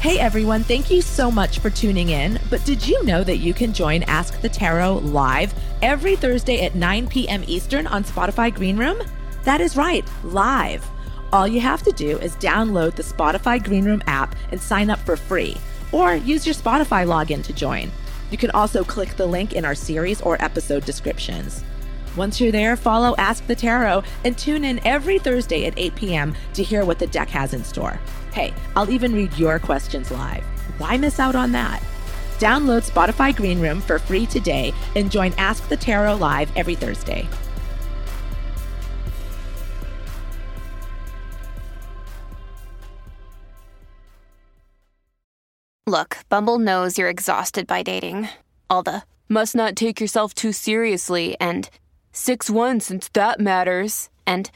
Hey everyone, thank you so much for tuning in. But did you know that you can join Ask the Tarot live every Thursday at 9 p.m. Eastern on Spotify Green Room? That is right, live. All you have to do is download the Spotify Green Room app and sign up for free, or use your Spotify login to join. You can also click the link in our series or episode descriptions. Once you're there, follow Ask the Tarot and tune in every Thursday at 8 p.m. to hear what the deck has in store. Hey, I'll even read your questions live. Why miss out on that? Download Spotify Green Room for free today and join Ask the Tarot live every Thursday. Look, Bumble knows you're exhausted by dating. All the must not take yourself too seriously and 6 1 since that matters. And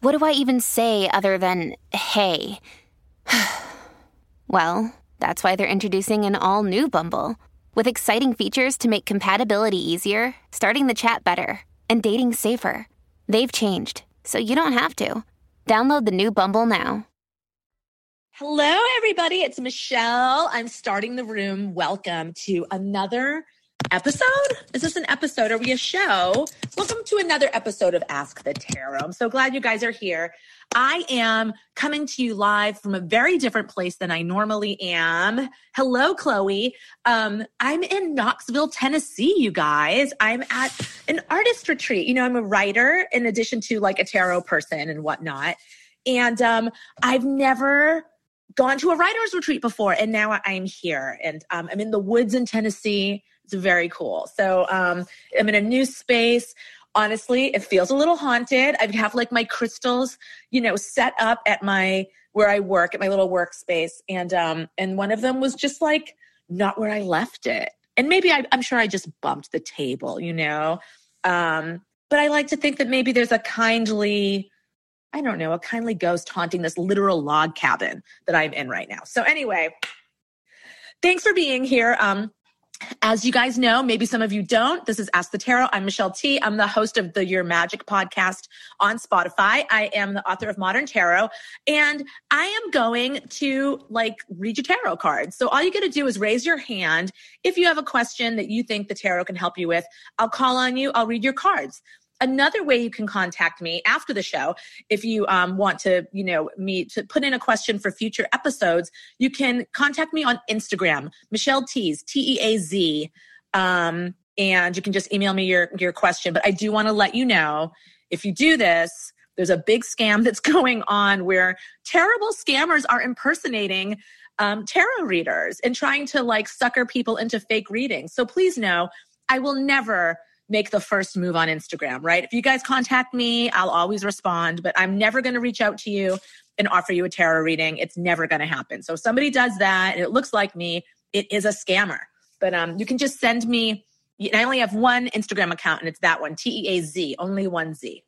what do I even say other than hey? well, that's why they're introducing an all new Bumble with exciting features to make compatibility easier, starting the chat better, and dating safer. They've changed, so you don't have to. Download the new Bumble now. Hello, everybody. It's Michelle. I'm starting the room. Welcome to another episode. Is this an episode? Are we a show? Welcome to another episode of Ask the Tarot. I'm so glad you guys are here. I am coming to you live from a very different place than I normally am. Hello, Chloe. Um, I'm in Knoxville, Tennessee, you guys. I'm at an artist retreat. You know, I'm a writer in addition to like a tarot person and whatnot. And um, I've never gone to a writer's retreat before, and now I'm here, and um, I'm in the woods in Tennessee. It's very cool. So um, I'm in a new space. Honestly, it feels a little haunted. I have like my crystals, you know, set up at my where I work at my little workspace, and um, and one of them was just like not where I left it. And maybe I, I'm sure I just bumped the table, you know. Um, but I like to think that maybe there's a kindly I don't know, a kindly ghost haunting this literal log cabin that I'm in right now. So, anyway, thanks for being here. Um, as you guys know, maybe some of you don't, this is Ask the Tarot. I'm Michelle Tea. I'm the host of the Your Magic podcast on Spotify. I am the author of Modern Tarot, and I am going to like read your tarot cards. So all you got to do is raise your hand if you have a question that you think the tarot can help you with. I'll call on you. I'll read your cards. Another way you can contact me after the show, if you um, want to, you know, me to put in a question for future episodes, you can contact me on Instagram, Michelle Teaz, T E A Z, um, and you can just email me your your question. But I do want to let you know if you do this, there's a big scam that's going on where terrible scammers are impersonating um, tarot readers and trying to like sucker people into fake readings. So please know, I will never make the first move on Instagram, right? If you guys contact me, I'll always respond, but I'm never going to reach out to you and offer you a tarot reading. It's never going to happen. So if somebody does that and it looks like me, it is a scammer. But um, you can just send me. I only have one Instagram account, and it's that one, T E A Z, only one Z.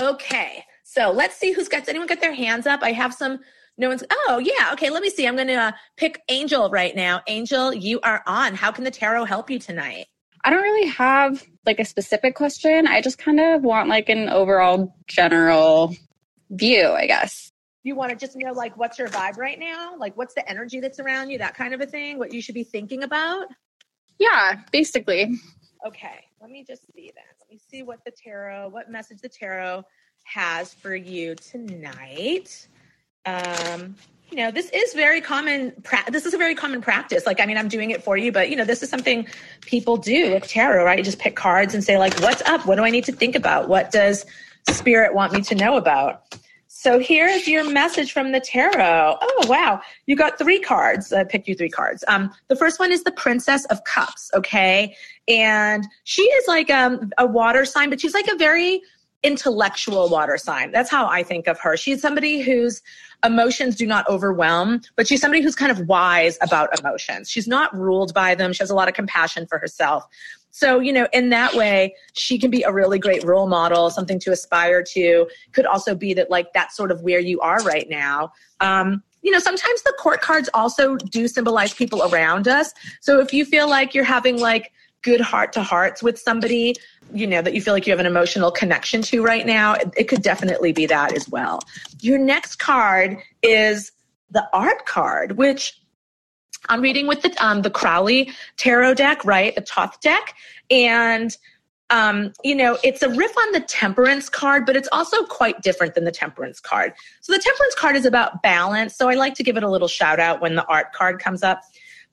Okay, so let's see who's got. Anyone got their hands up? I have some. No one's. Oh yeah. Okay, let me see. I'm going to uh, pick Angel right now. Angel, you are on. How can the tarot help you tonight? I don't really have like a specific question. I just kind of want like an overall general view, I guess. You want to just know like what's your vibe right now? Like what's the energy that's around you, that kind of a thing, what you should be thinking about? Yeah, basically. Okay, let me just see that. Let me see what the tarot, what message the tarot has for you tonight. Um, you know this is very common pra- this is a very common practice. Like i mean i'm doing it for you but you know this is something people do with tarot right? You just pick cards and say like what's up? What do i need to think about? What does spirit want me to know about? So here's your message from the tarot. Oh wow. You got three cards. I picked you three cards. Um the first one is the princess of cups okay? And she is like um, a water sign but she's like a very intellectual water sign. That's how I think of her. She's somebody whose emotions do not overwhelm, but she's somebody who's kind of wise about emotions. She's not ruled by them. She has a lot of compassion for herself. So, you know, in that way, she can be a really great role model, something to aspire to. Could also be that, like, that's sort of where you are right now. Um, you know, sometimes the court cards also do symbolize people around us. So if you feel like you're having like good heart to hearts with somebody, you know, that you feel like you have an emotional connection to right now, it, could definitely be that as well. Your next card is the art card, which I'm reading with the um, the Crowley tarot deck, right? The Thoth deck, and um, you know, it's a riff on the temperance card, but it's also quite different than the temperance card. So the temperance card is about balance. So I like to give it a little shout out when the art card comes up.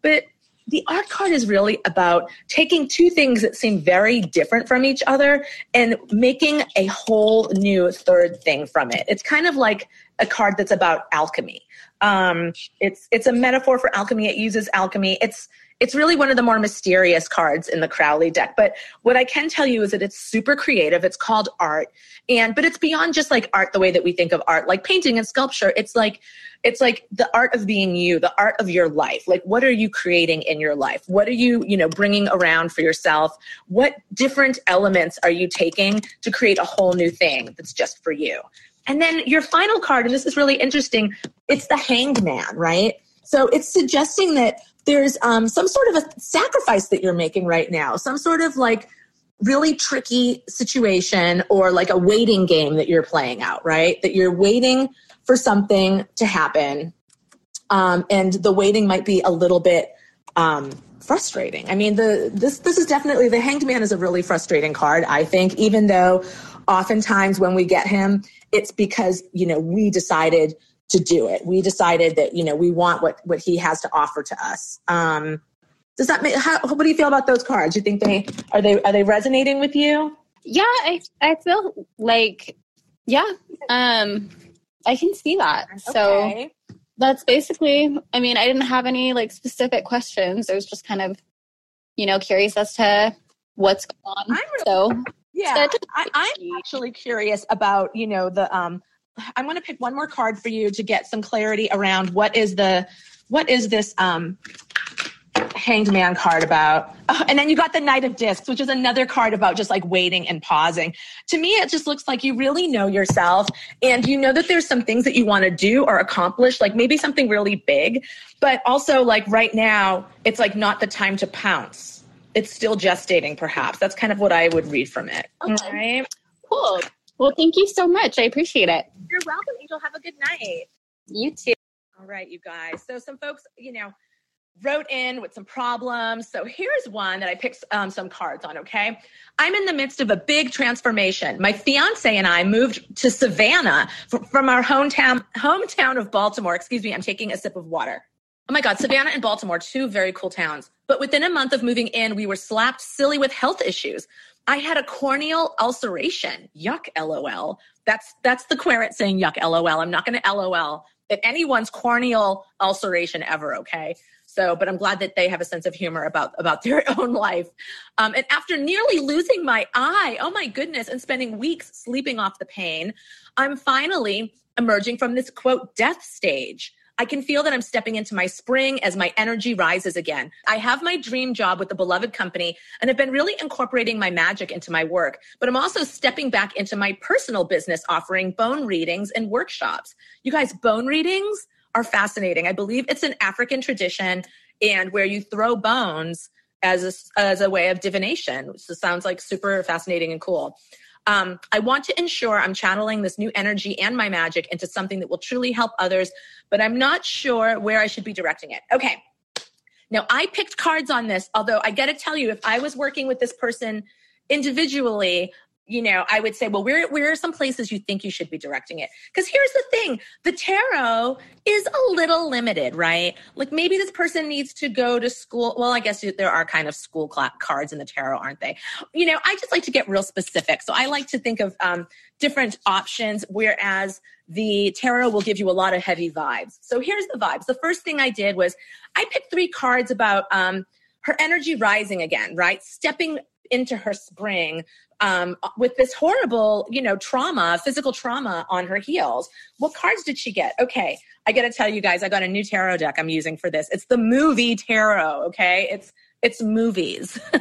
But the art card is really about taking two things that seem very different from each other and making a whole new third thing from it. It's kind of like a card that's about alchemy. Um, it's it's a metaphor for alchemy. It uses alchemy. It's it's really one of the more mysterious cards in the Crowley deck. But what I can tell you is that it's super creative. It's called art. And but it's beyond just like art the way that we think of art, like painting and sculpture. It's like it's like the art of being you, the art of your life. Like what are you creating in your life? What are you, you know, bringing around for yourself? What different elements are you taking to create a whole new thing that's just for you? And then your final card, and this is really interesting, it's the hanged man, right? So it's suggesting that there's um, some sort of a sacrifice that you're making right now, some sort of like really tricky situation or like a waiting game that you're playing out, right? That you're waiting for something to happen. Um, and the waiting might be a little bit um, frustrating. I mean, the this this is definitely the Hanged Man is a really frustrating card. I think, even though oftentimes when we get him, it's because you know we decided to do it. We decided that you know we want what what he has to offer to us. Um, does that make? How, what do you feel about those cards? You think they are they are they resonating with you? Yeah, I I feel like yeah, um, I can see that. Okay. So that's basically. I mean, I didn't have any like specific questions. I was just kind of, you know, curious as to what's going on. Really, so yeah, I, I'm actually curious about you know the um I'm going to pick one more card for you to get some clarity around what is the what is this um hanged man card about oh, and then you got the knight of discs which is another card about just like waiting and pausing to me it just looks like you really know yourself and you know that there's some things that you want to do or accomplish like maybe something really big but also like right now it's like not the time to pounce it's still gestating perhaps that's kind of what i would read from it okay. all right cool well thank you so much i appreciate it you're welcome, Angel. Have a good night. You too. All right, you guys. So some folks, you know, wrote in with some problems. So here's one that I picked um, some cards on, okay? I'm in the midst of a big transformation. My fiance and I moved to Savannah from our hometown, hometown of Baltimore. Excuse me, I'm taking a sip of water. Oh my God, Savannah and Baltimore, two very cool towns. But within a month of moving in, we were slapped silly with health issues. I had a corneal ulceration. Yuck, lol. That's that's the querent saying yuck, lol. I'm not going to lol at anyone's corneal ulceration ever. Okay. So, but I'm glad that they have a sense of humor about about their own life. Um, and after nearly losing my eye, oh my goodness, and spending weeks sleeping off the pain, I'm finally emerging from this quote death stage. I can feel that I'm stepping into my spring as my energy rises again. I have my dream job with the beloved company and have been really incorporating my magic into my work, but I'm also stepping back into my personal business offering bone readings and workshops. You guys, bone readings are fascinating. I believe it's an African tradition and where you throw bones as a, as a way of divination. So sounds like super fascinating and cool. Um, I want to ensure I'm channeling this new energy and my magic into something that will truly help others, but I'm not sure where I should be directing it. Okay. Now, I picked cards on this, although I got to tell you, if I was working with this person individually, you know, I would say, well, where where are some places you think you should be directing it? Because here's the thing: the tarot is a little limited, right? Like maybe this person needs to go to school. Well, I guess there are kind of school cards in the tarot, aren't they? You know, I just like to get real specific. So I like to think of um, different options, whereas the tarot will give you a lot of heavy vibes. So here's the vibes. The first thing I did was I picked three cards about um, her energy rising again, right? Stepping into her spring um, with this horrible, you know, trauma, physical trauma on her heels. What cards did she get? Okay, I got to tell you guys, I got a new tarot deck I'm using for this. It's the movie tarot. Okay, it's it's movies.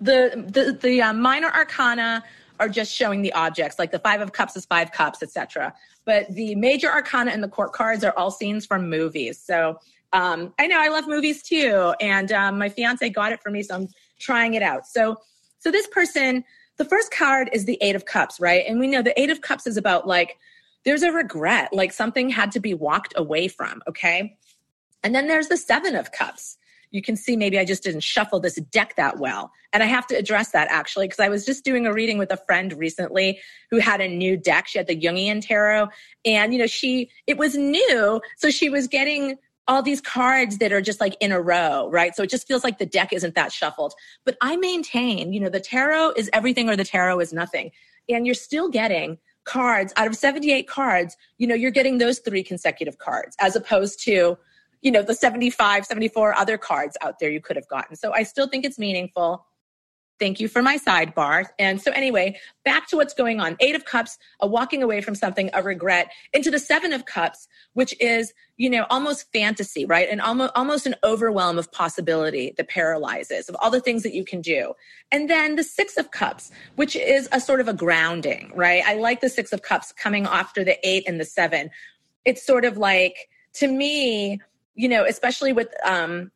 the the the uh, minor arcana are just showing the objects, like the five of cups is five cups, etc. But the major arcana and the court cards are all scenes from movies. So um, I know I love movies too, and um, my fiance got it for me, so I'm trying it out. So so this person, the first card is the Eight of Cups, right? And we know the Eight of Cups is about like there's a regret, like something had to be walked away from. Okay. And then there's the seven of cups. You can see maybe I just didn't shuffle this deck that well. And I have to address that actually, because I was just doing a reading with a friend recently who had a new deck. She had the Jungian Tarot. And, you know, she, it was new. So she was getting all these cards that are just like in a row, right? So it just feels like the deck isn't that shuffled. But I maintain, you know, the tarot is everything or the tarot is nothing. And you're still getting cards out of 78 cards, you know, you're getting those three consecutive cards as opposed to, you know, the 75, 74 other cards out there you could have gotten. So I still think it's meaningful. Thank you for my sidebar. And so, anyway, back to what's going on. Eight of Cups, a walking away from something, a regret, into the Seven of Cups, which is, you know, almost fantasy, right? And almost, almost an overwhelm of possibility that paralyzes of all the things that you can do. And then the Six of Cups, which is a sort of a grounding, right? I like the Six of Cups coming after the eight and the seven. It's sort of like, to me, you know, especially with um,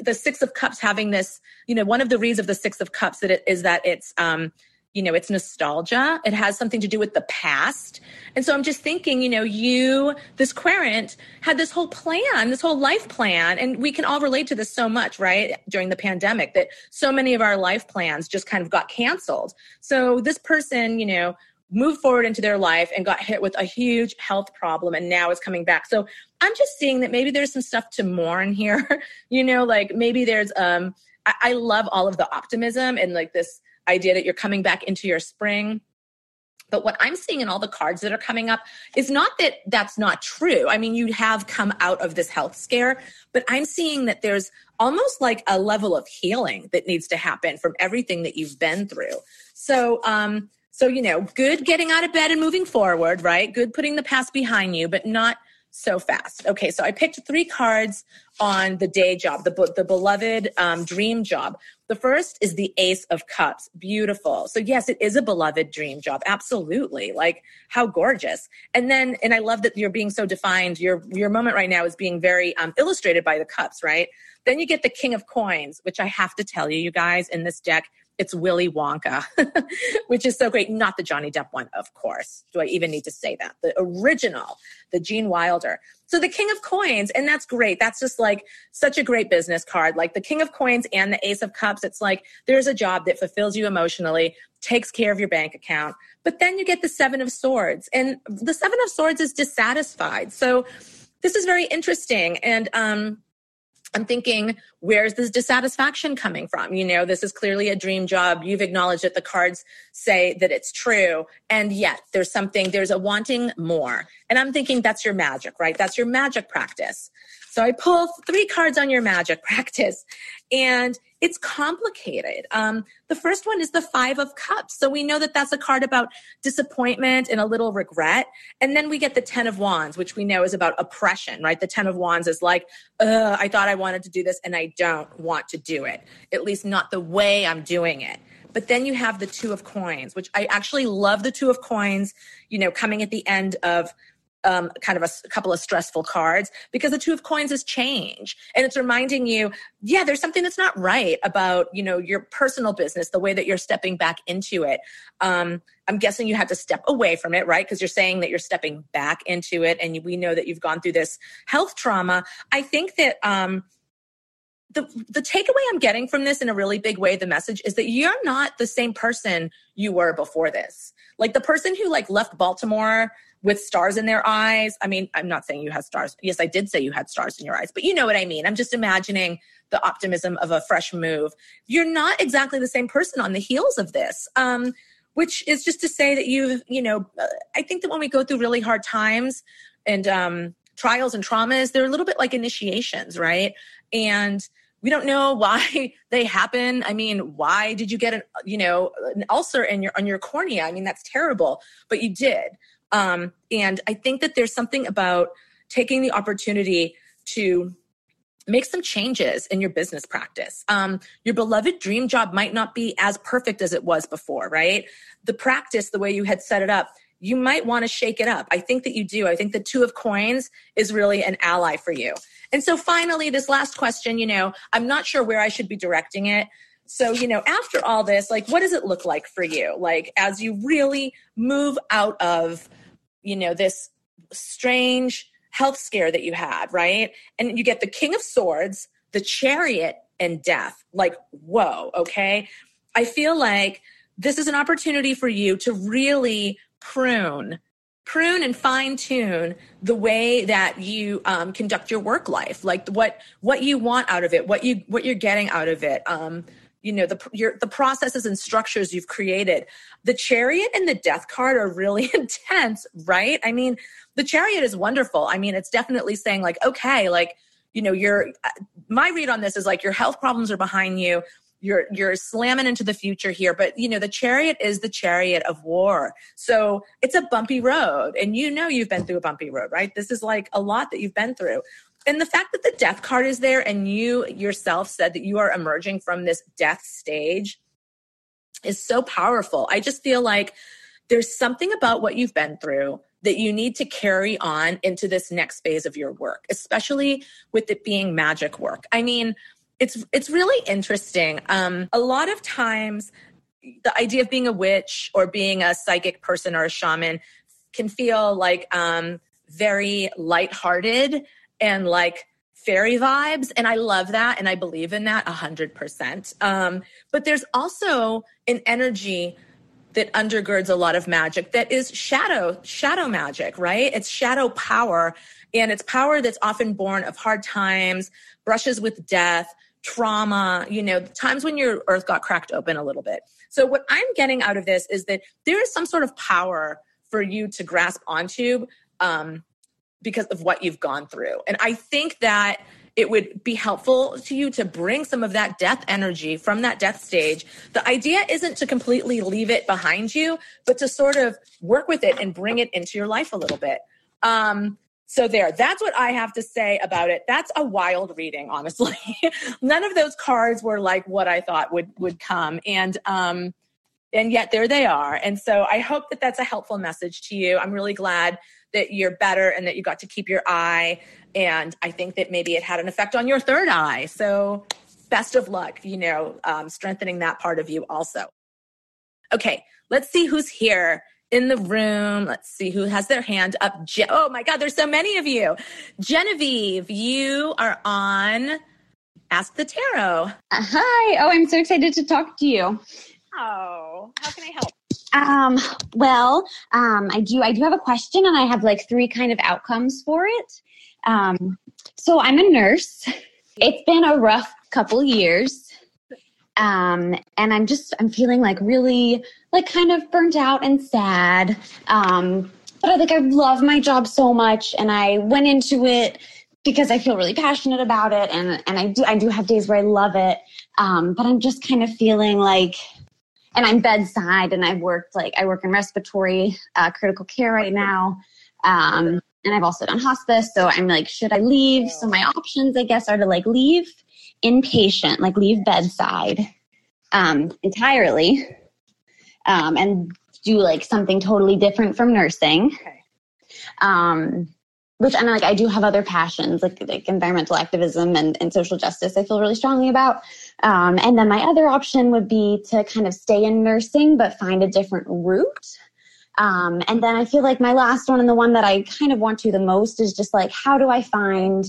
the six of cups having this you know one of the reasons of the six of cups that it is that it's um you know it's nostalgia. It has something to do with the past. And so i'm just thinking you know you this querent had this whole plan this whole life plan. And we can all relate to this so much right during the pandemic that so many of our life plans just kind of got canceled. So this person you know moved forward into their life and got hit with a huge health problem and now is coming back. So I'm just seeing that maybe there's some stuff to mourn here. you know, like maybe there's um I, I love all of the optimism and like this idea that you're coming back into your spring. But what I'm seeing in all the cards that are coming up is not that that's not true. I mean, you have come out of this health scare, but I'm seeing that there's almost like a level of healing that needs to happen from everything that you've been through. So, um, so, you know, good getting out of bed and moving forward, right? Good putting the past behind you, but not so fast. Okay, so I picked three cards on the day job, the, the beloved um, dream job. The first is the Ace of Cups. Beautiful. So, yes, it is a beloved dream job. Absolutely. Like, how gorgeous. And then, and I love that you're being so defined. Your, your moment right now is being very um, illustrated by the cups, right? Then you get the King of Coins, which I have to tell you, you guys, in this deck, it's Willy Wonka, which is so great. Not the Johnny Depp one, of course. Do I even need to say that? The original, the Gene Wilder. So the King of Coins, and that's great. That's just like such a great business card. Like the King of Coins and the Ace of Cups, it's like there's a job that fulfills you emotionally, takes care of your bank account. But then you get the Seven of Swords, and the Seven of Swords is dissatisfied. So this is very interesting. And um, I'm thinking, where's this dissatisfaction coming from? You know, this is clearly a dream job. You've acknowledged that the cards say that it's true. And yet there's something, there's a wanting more. And I'm thinking that's your magic, right? That's your magic practice. So I pull three cards on your magic practice. And it's complicated. Um, the first one is the Five of Cups. So we know that that's a card about disappointment and a little regret. And then we get the Ten of Wands, which we know is about oppression, right? The Ten of Wands is like, I thought I wanted to do this and I don't want to do it, at least not the way I'm doing it. But then you have the Two of Coins, which I actually love the Two of Coins, you know, coming at the end of um, kind of a, a, couple of stressful cards because the two of coins is change and it's reminding you yeah there's something that's not right about you know your personal business the way that you're stepping back into it. Um, i'm guessing you had to step away from it right? Because you're saying that you're stepping back into it and we know that you've gone through this health trauma. I think that um, the the takeaway I'm getting from this in a really big way, the message is that you're not the same person you were before this. Like the person who like left Baltimore with stars in their eyes. I mean, I'm not saying you had stars. Yes, I did say you had stars in your eyes, but you know what I mean. I'm just imagining the optimism of a fresh move. You're not exactly the same person on the heels of this. Um, which is just to say that you've, you know, I think that when we go through really hard times and um, trials and traumas, they're a little bit like initiations, right? And we don't know why they happen. I mean, why did you get an, you know, an ulcer in your on your cornea? I mean, that's terrible, but you did. Um, and I think that there's something about taking the opportunity to make some changes in your business practice. Um, your beloved dream job might not be as perfect as it was before, right? The practice, the way you had set it up, you might want to shake it up. I think that you do. I think the two of coins is really an ally for you. And so finally, this last question, you know, I'm not sure where I should be directing it. So, you know, after all this, like, what does it look like for you? Like, as you really move out of you know, this strange health scare that you had, right? And you get the King of Swords, the Chariot, and Death. Like, whoa, okay? I feel like this is an opportunity for you to really prune prune and fine tune the way that you um, conduct your work life like what what you want out of it what you what you're getting out of it um, you know the your the processes and structures you've created. The chariot and the death card are really intense right? I mean the chariot is wonderful. I mean it's definitely saying like okay like you know your uh, my read on this is like your health problems are behind you. You're you're slamming into the future here. But you know the chariot is the chariot of war. So it's a bumpy road. And you know you've been through a bumpy road right? This is like a lot that you've been through and the fact that the death card is there and you yourself said that you are emerging from this death stage is so powerful i just feel like there's something about what you've been through that you need to carry on into this next phase of your work especially with it being magic work i mean it's it's really interesting. Um, a lot of times, the idea of being a witch or being a psychic person or a shaman can feel like um, very lighthearted and like fairy vibes and i love that and i believe in that 100% um, but there's also an energy that undergirds a lot of magic that is shadow shadow magic right it's shadow power and it's power that's often born of hard times brushes with death trauma, you know, times when your earth got cracked open a little bit. So, what I'm getting out of this is that there is some sort of power for you to grasp onto um, because of what you've gone through. And I think that it would be helpful to you to bring some of that death energy from that death stage. The idea isn't to completely leave it behind you, but to sort of work with it and bring it into your life a little bit. Um, so there, that's what I have to say about it. That's a wild reading, honestly. None of those cards were like what I thought would would come, and um, and yet there they are. And so I hope that that's a helpful message to you. I'm really glad that you're better and that you got to keep your eye. And I think that maybe it had an effect on your third eye. So best of luck, you know, um, strengthening that part of you also. Okay, let's see who's here in the room. Let's see who has their hand up. Je- oh my God, there's so many of you. Genevieve, you are on Ask the Tarot. Uh, hi. Oh, I'm so excited to talk to you. Oh, how can I help? Um, well, um, I do I do have a question and I have like three kind of outcomes for it. Um, so I'm a nurse. It's been a rough couple years. Um, and I'm just I'm feeling like really like kind of burnt out and sad. Um, but I like I love my job so much, and I went into it because I feel really passionate about it, and and I do I do have days where I love it. Um, but I'm just kind of feeling like, and I'm bedside, and I've worked like I work in respiratory uh, critical care right now. Um, and I've also done hospice. So I'm like, should I leave? So my options, I guess, are to like leave inpatient, like leave bedside um, entirely um, and do like something totally different from nursing. Okay. Um, which I'm like, I do have other passions like like environmental activism and, and social justice. I feel really strongly about. Um, and then my other option would be to kind of stay in nursing but find a different route. Um, and then I feel like my last one and the one that I kind of want to the most is just like, how do I find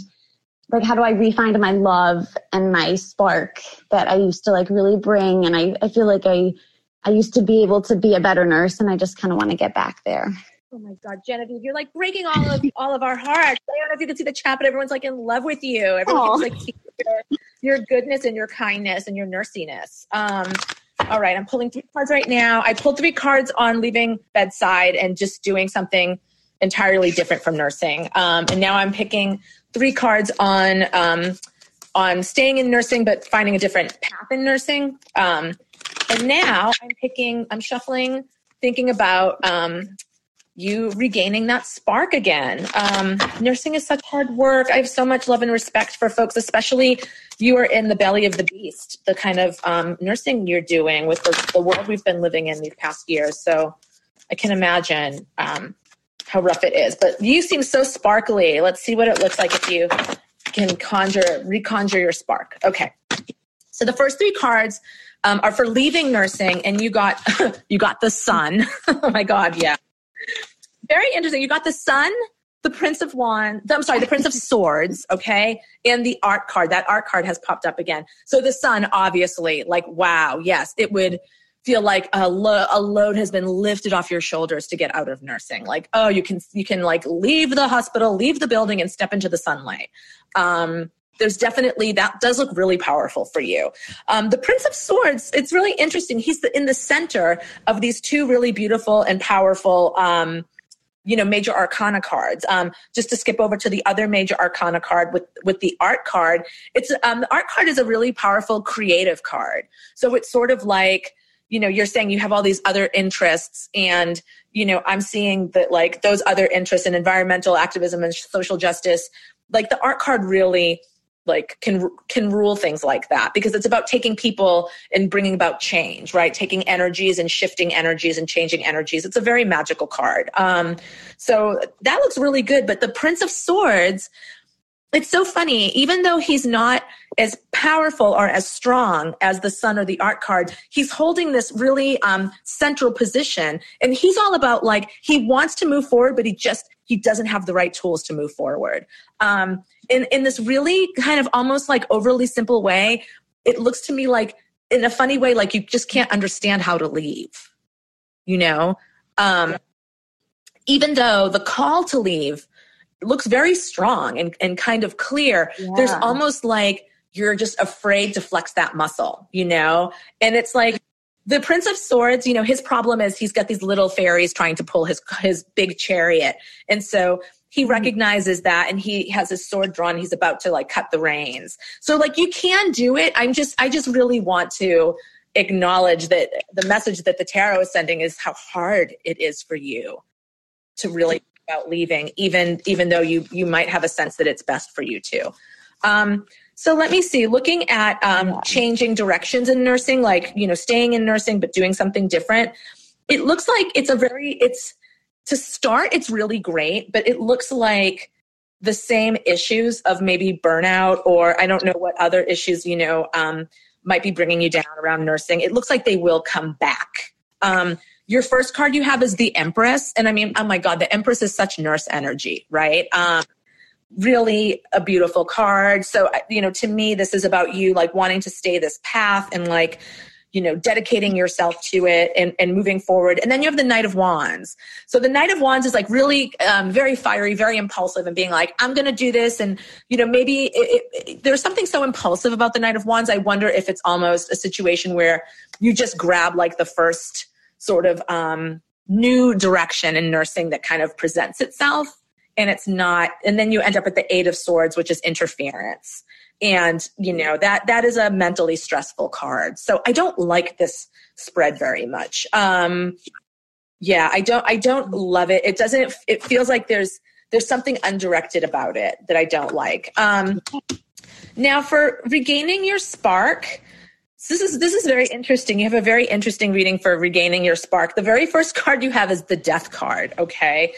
like how do I refind my love and my spark that I used to like really bring and I, I feel like I I used to be able to be a better nurse and I just kind of want to get back there. Oh my God, Genevieve, you're like breaking all of all of our hearts. I don't know if you can see the chat, but everyone's like in love with you. Everyone's like your, goodness and your kindness and your nursiness. Um, all right, I'm pulling three cards right now. I pulled three cards on leaving bedside and just doing something entirely different from nursing. Um, and now I'm picking three cards on um, on staying in nursing but finding a different path in nursing. Um, and now I'm picking, I'm shuffling, thinking about um, you regaining that spark again. Um, nursing is such hard work. I have so much love and respect for folks, especially you are in the belly of the beast, the kind of um, nursing you're doing with the, the, world we've been living in these past years. So I can imagine um, how rough it is. But you seem so sparkly. Let's see what it looks like if you can conjure, reconjure your spark. Okay. So the first three cards um, are for leaving nursing, and you got you got the sun. oh my God, yeah. Very interesting. You got the sun, the Prince of Wands, I'm sorry, the Prince of Swords, okay, and the art card. That art card has popped up again. So the sun, obviously, like, wow, yes, it would feel like a, lo- a load has been lifted off your shoulders to get out of nursing. Like, oh, you can you can like leave the hospital, leave the building, and step into the sunlight. Um, there's definitely that does look really powerful for you. Um, the Prince of Swords, it's really interesting. He's the, in the center of these two really beautiful and powerful. Um, you know major arcana cards. Um, just to skip over to the other major arcana card with with the art card it's um, the art card is a really powerful creative card. So it's sort of like you know you're saying you have all these other interests and you know i'm seeing that like those other interests in environmental activism and social justice like the art card really like can can rule things like that because it's about taking people and bringing about change right? Taking energies and shifting energies and changing energies. It's a very magical card. Um, so that looks really good but the prince of swords it's so funny even though he's not as powerful or as strong as the sun or the art card he's holding this really um, central position and he's all about like he wants to move forward but he just he doesn't have the right tools to move forward. Um, in, in this really kind of almost like overly simple way it looks to me like in a funny way like you just can't understand how to leave you know? Um, even though the call to leave looks very strong and, and kind of clear yeah. there's almost like you're just afraid to flex that muscle you know? And it's like the prince of swords you know his problem is he's got these little fairies trying to pull his his big chariot. And so he mm-hmm. recognizes that and he has his sword drawn he's about to like cut the reins so like you can do it i'm just i just really want to acknowledge that the message that the tarot is sending is how hard it is for you to really about leaving even even though you you might have a sense that it's best for you to um, so let me see, looking at um, changing directions in nursing, like, you know, staying in nursing, but doing something different. It looks like it's a very, it's, to start, it's really great, but it looks like the same issues of maybe burnout or I don't know what other issues, you know, um, might be bringing you down around nursing. It looks like they will come back. Um, your first card you have is the Empress. And I mean, oh my God, the Empress is such nurse energy, right? Um, really a beautiful card. So, you know, to me, this is about you like wanting to stay this path and like, you know, dedicating yourself to it and, and moving forward. And then you have the Knight of Wands. So the Knight of Wands is like really um, very fiery, very impulsive, and being like, I'm to do this. And, you know, maybe it, it, there's something so impulsive about the Knight of Wands. I wonder if it's almost a situation where you just grab like the first sort of um, new direction in nursing that kind of presents itself and it's not and then you end up at the eight of swords which is interference and you know that that is a mentally stressful card so i don't like this spread very much um yeah i don't i don't love it it doesn't it feels like there's there's something undirected about it that i don't like um now for regaining your spark this is this is very interesting. You have a very interesting reading for regaining your spark. The very first card you have is the death card. Okay,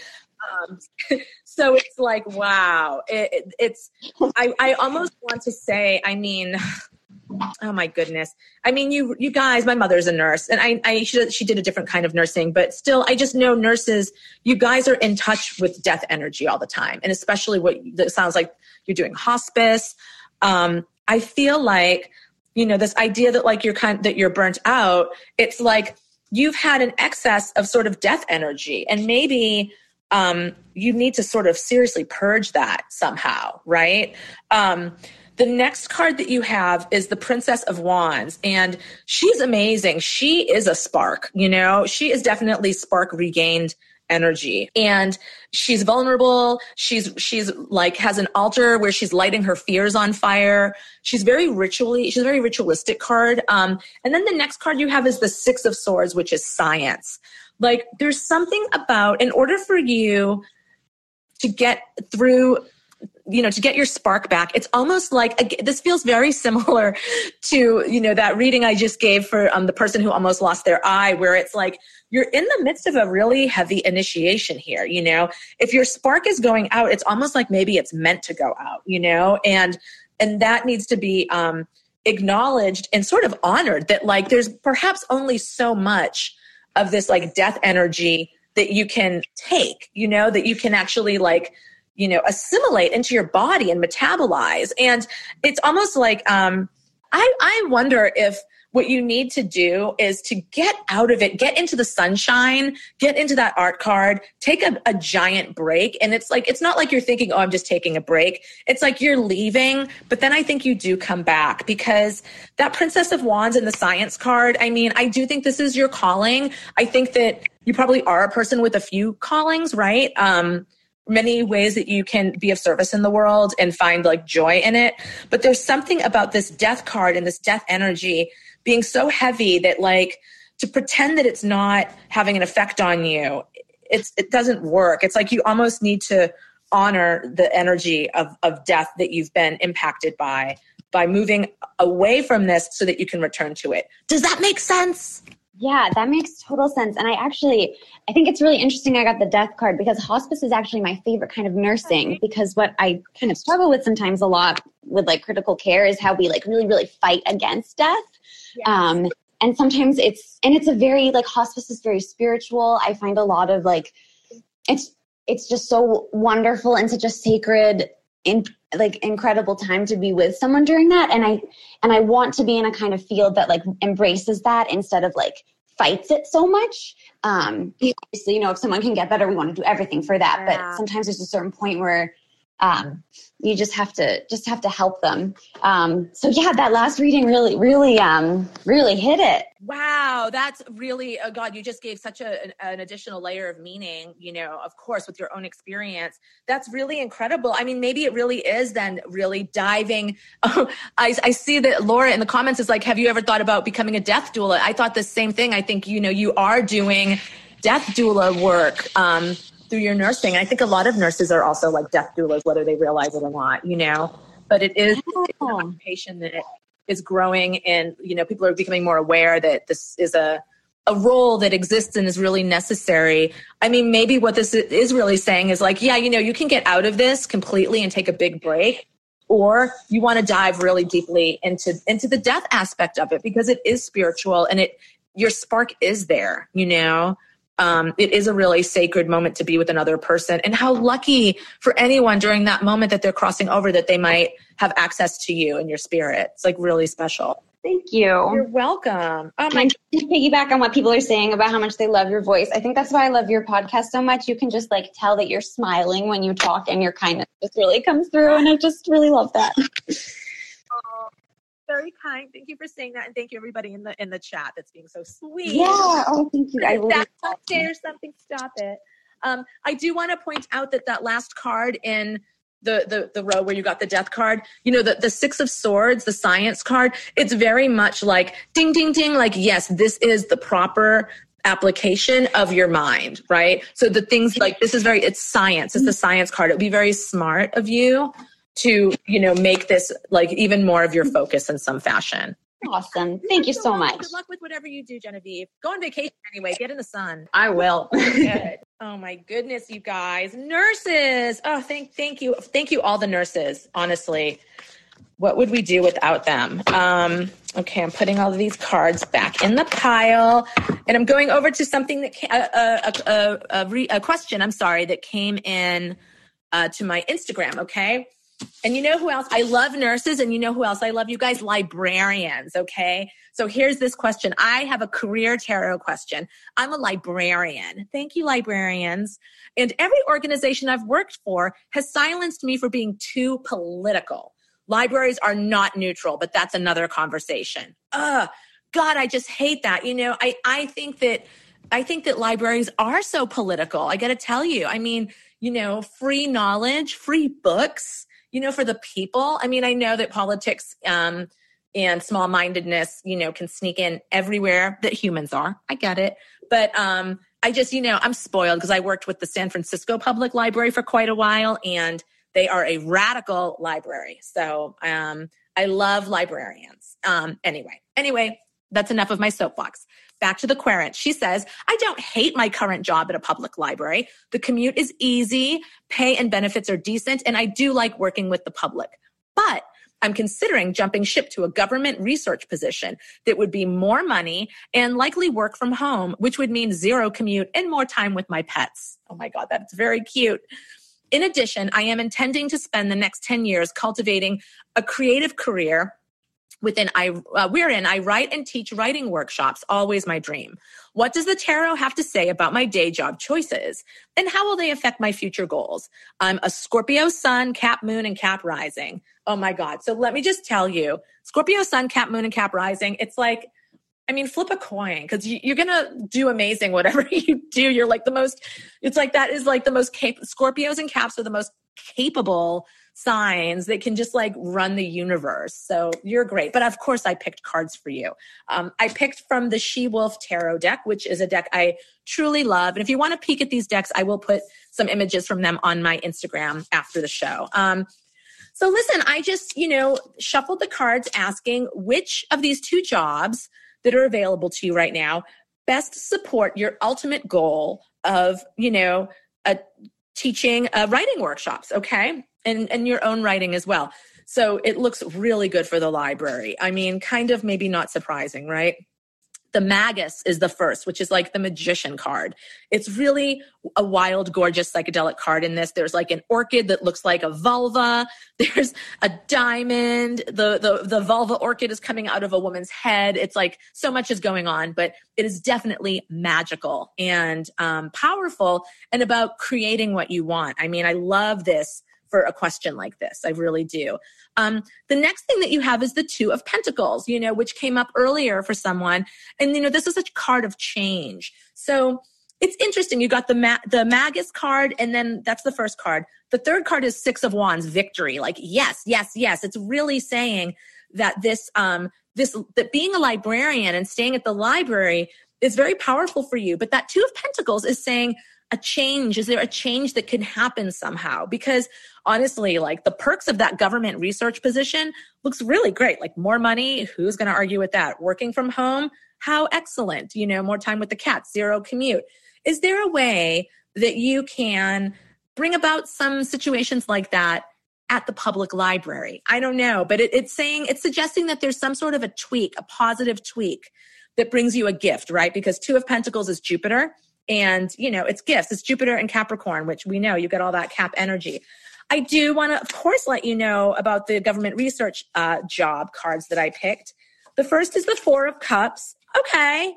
um, so it's like wow it, it, it's I, I almost want to say i mean oh my goodness. I mean you you guys my mother's a nurse and i, I she, she did a different kind of nursing but still i just know nurses you guys are in touch with death energy all the time and especially what it sounds like you're doing hospice. Um, i feel like you know this idea that like you're kind that you're burnt out it's like you've had an excess of sort of death energy and maybe um, you need to sort of seriously purge that somehow, right? Um, the next card that you have is the Princess of Wands, and she's amazing. She is a spark, you know, she is definitely spark regained energy. And she's vulnerable. She's she's like has an altar where she's lighting her fears on fire. She's very ritually she's a very ritualistic card. Um, and then the next card you have is the six of swords which is science. Like there's something about in order for you to get through you know to get your spark back. It's almost like this feels very similar to you know that reading i just gave for um, the person who almost lost their eye where it's like you're in the midst of a really heavy initiation here you know? If your spark is going out it's almost like maybe it's meant to go out you know? And and that needs to be um acknowledged and sort of honored that like there's perhaps only so much of this like death energy that you can take, you know, that you can actually like, you know, assimilate into your body and metabolize. And it's almost like, um, I, I wonder if what you need to do is to get out of it, get into the sunshine, get into that art card, take a, a, giant break. And it's like, it's not like you're thinking, oh, I'm just taking a break. It's like you're leaving, but then I think you do come back because that Princess of Wands and the science card, I mean, I do think this is your calling. I think that you probably are a person with a few callings, right? Um, many ways that you can be of service in the world and find like joy in it. But there's something about this death card and this death energy being so heavy that like to pretend that it's not having an effect on you it's it doesn't work. It's like you almost need to honor the energy of of death that you've been impacted by by moving away from this so that you can return to it. Does that make sense yeah, that makes total sense. And I actually, I think it's really interesting I got the death card because hospice is actually my favorite kind of nursing because what I kind of struggle with sometimes a lot with like critical care is how we like really, really fight against death. Yes. Um, and sometimes it's, and it's a very like hospice is very spiritual. I find a lot of like, it's, it's just so wonderful and such a sacred in like incredible time to be with someone during that. And i and i want to be in a kind of field that like embraces that instead of like fights it so much. Um obviously you know if someone can get better we want to do everything for that. Yeah. but sometimes there's a certain point where um, you just have to just have to help them. Um, so yeah that last reading really really um, really hit it. Wow that's really oh god you just gave such a, an, an, additional layer of meaning you know of course with your own experience. That's really incredible. I mean maybe it really is then really diving oh, I, I see that laura in the comments is like have you ever thought about becoming a death doula? I thought the same thing. I think you know you are doing death doula work um, through your nursing. And I think a lot of nurses are also like death doulas, whether they realize it or not, you know. But it is oh. it's an occupation that is growing, and you know, people are becoming more aware that this is a a role that exists and is really necessary. I mean, maybe what this is really saying is like, yeah, you know, you can get out of this completely and take a big break, or you want to dive really deeply into into the death aspect of it because it is spiritual and it your spark is there, you know um, it is a really sacred moment to be with another person. And how lucky for anyone during that moment that they're crossing over that they might have access to you and your spirit. It's like really special. Thank you. You're welcome. Oh my to piggyback on what people are saying about how much they love your voice i think that's why i love your podcast so much. You can just like tell that you're smiling when you talk and your kindness just really comes through and i just really love that very kind. Thank you for saying that, and thank you everybody in the in the chat that's being so sweet. Yeah. Oh, thank you. I really say something. Stop it. Um, I do want to point out that that last card in the, the the row where you got the death card you know the the six of swords the science card it's very much like ding ding ding like yes this is the proper application of your mind right so the things like this is very it's science it's the science card it would be very smart of you to you know make this like even more of your focus in some fashion. Awesome. Thank you so much. Good luck with whatever you do genevieve. Go on vacation anyway. Get in the sun. I will. Oh my goodness you guys. Nurses. Oh thank thank you. Thank you all the nurses honestly. What would we do without them? Um, okay i'm putting all of these cards back in the pile. And i'm going over to something that came, a, a, a, a, question i'm sorry that came in uh, to my instagram okay and you know who else? I love nurses, and you know who else I love? You guys, librarians, okay? So here's this question. I have a career tarot question. I'm a librarian. Thank you, librarians. And every organization I've worked for has silenced me for being too political. Libraries are not neutral, but that's another conversation. Ugh, God, I just hate that. You know, I, I think that I think that libraries are so political. I gotta tell you. I mean, you know, free knowledge, free books you know, for the people. I mean, I know that politics um, and small mindedness, you know, can sneak in everywhere that humans are. I get it. But um, I just, you know, I'm spoiled because I worked with the San Francisco Public Library for quite a while and they are a radical library. So um, I love librarians. Um, anyway, anyway, that's enough of my soapbox. Back to the querent. She says, I don't hate my current job at a public library. The commute is easy, pay and benefits are decent, and I do like working with the public. But I'm considering jumping ship to a government research position that would be more money and likely work from home, which would mean zero commute and more time with my pets. Oh my God, that's very cute. In addition, I am intending to spend the next 10 years cultivating a creative career within I uh, in I write and teach writing workshops, always my dream. What does the tarot have to say about my day job choices? And how will they affect my future goals? I'm a Scorpio sun, cap moon, and cap rising. Oh my God. So let me just tell you Scorpio sun, cap moon, and cap rising. It's like, I mean, flip a coin because you, are to do amazing whatever you do. You're like the most, it's like that is like the most cap- Scorpios and caps are the most capable signs that can just like run the universe. So you're great. But of course, I picked cards for you. Um, I picked from the She Wolf Tarot deck, which is a deck I truly love. And if you want to peek at these decks, I will put some images from them on my Instagram after the show. Um, so listen, I just, you know, shuffled the cards asking which of these two jobs that are available to you right now best support your ultimate goal of, you know, a teaching uh, writing workshops, okay? And, and your own writing as well. So it looks really good for the library. I mean, kind of maybe not surprising, right? The Magus is the first, which is like the magician card. It's really a wild, gorgeous psychedelic card in this. There's like an orchid that looks like a vulva. There's a diamond. The, the, the vulva orchid is coming out of a woman's head. It's like so much is going on, but it is definitely magical and um, powerful and about creating what you want. I mean, I love this for a question like this. I really do. Um, the next thing that you have is the Two of Pentacles, you know, which came up earlier for someone. And, you know, this is a card of change. So it's interesting. You got the, ma- the Magus card, and then that's the first card. The third card is Six of Wands, victory. Like, yes, yes, yes. It's really saying that this, um, this, that being a librarian and staying at the library is very powerful for you. But that Two of Pentacles is saying, a change? Is there a change that could happen somehow? Because honestly, like the perks of that government research position looks really great. Like more money, who's going to argue with that? Working from home, how excellent. You know, more time with the cats, zero commute. Is there a way that you can bring about some situations like that at the public library? I don't know, but it, it's saying, it's suggesting that there's some sort of a tweak, a positive tweak that brings you a gift, right? Because Two of Pentacles is Jupiter and, you know, it's gifts. It's Jupiter and Capricorn, which we know you get all that cap energy. I do want to, of course, let you know about the government research uh, job cards that I picked. The first is the Four of Cups. Okay.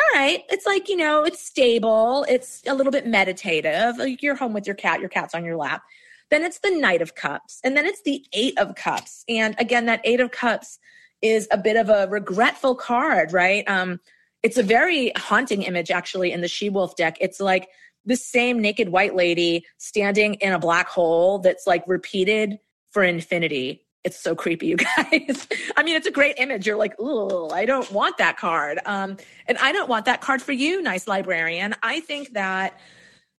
All right. It's like, you know, it's stable. It's a little bit meditative. You're home with your cat, your cat's on your lap. Then it's the Knight of Cups. And then it's the Eight of Cups. And again, that Eight of Cups is a bit of a regretful card, right? Um, it's a very haunting image actually in the she wolf deck. It's like the same naked white lady standing in a black hole that's like repeated for infinity. It's so creepy you guys. I mean it's a great image. You're like oh i don't want that card. Um, and i don't want that card for you nice librarian. I think that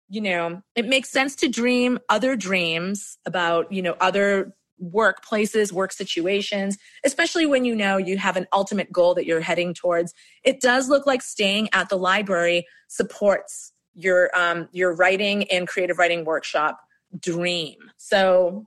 you know it makes sense to dream other dreams about you know other workplaces, work situations, especially when you know you have an ultimate goal that you're heading towards. It does look like staying at the library supports your um, your writing and creative writing workshop dream. So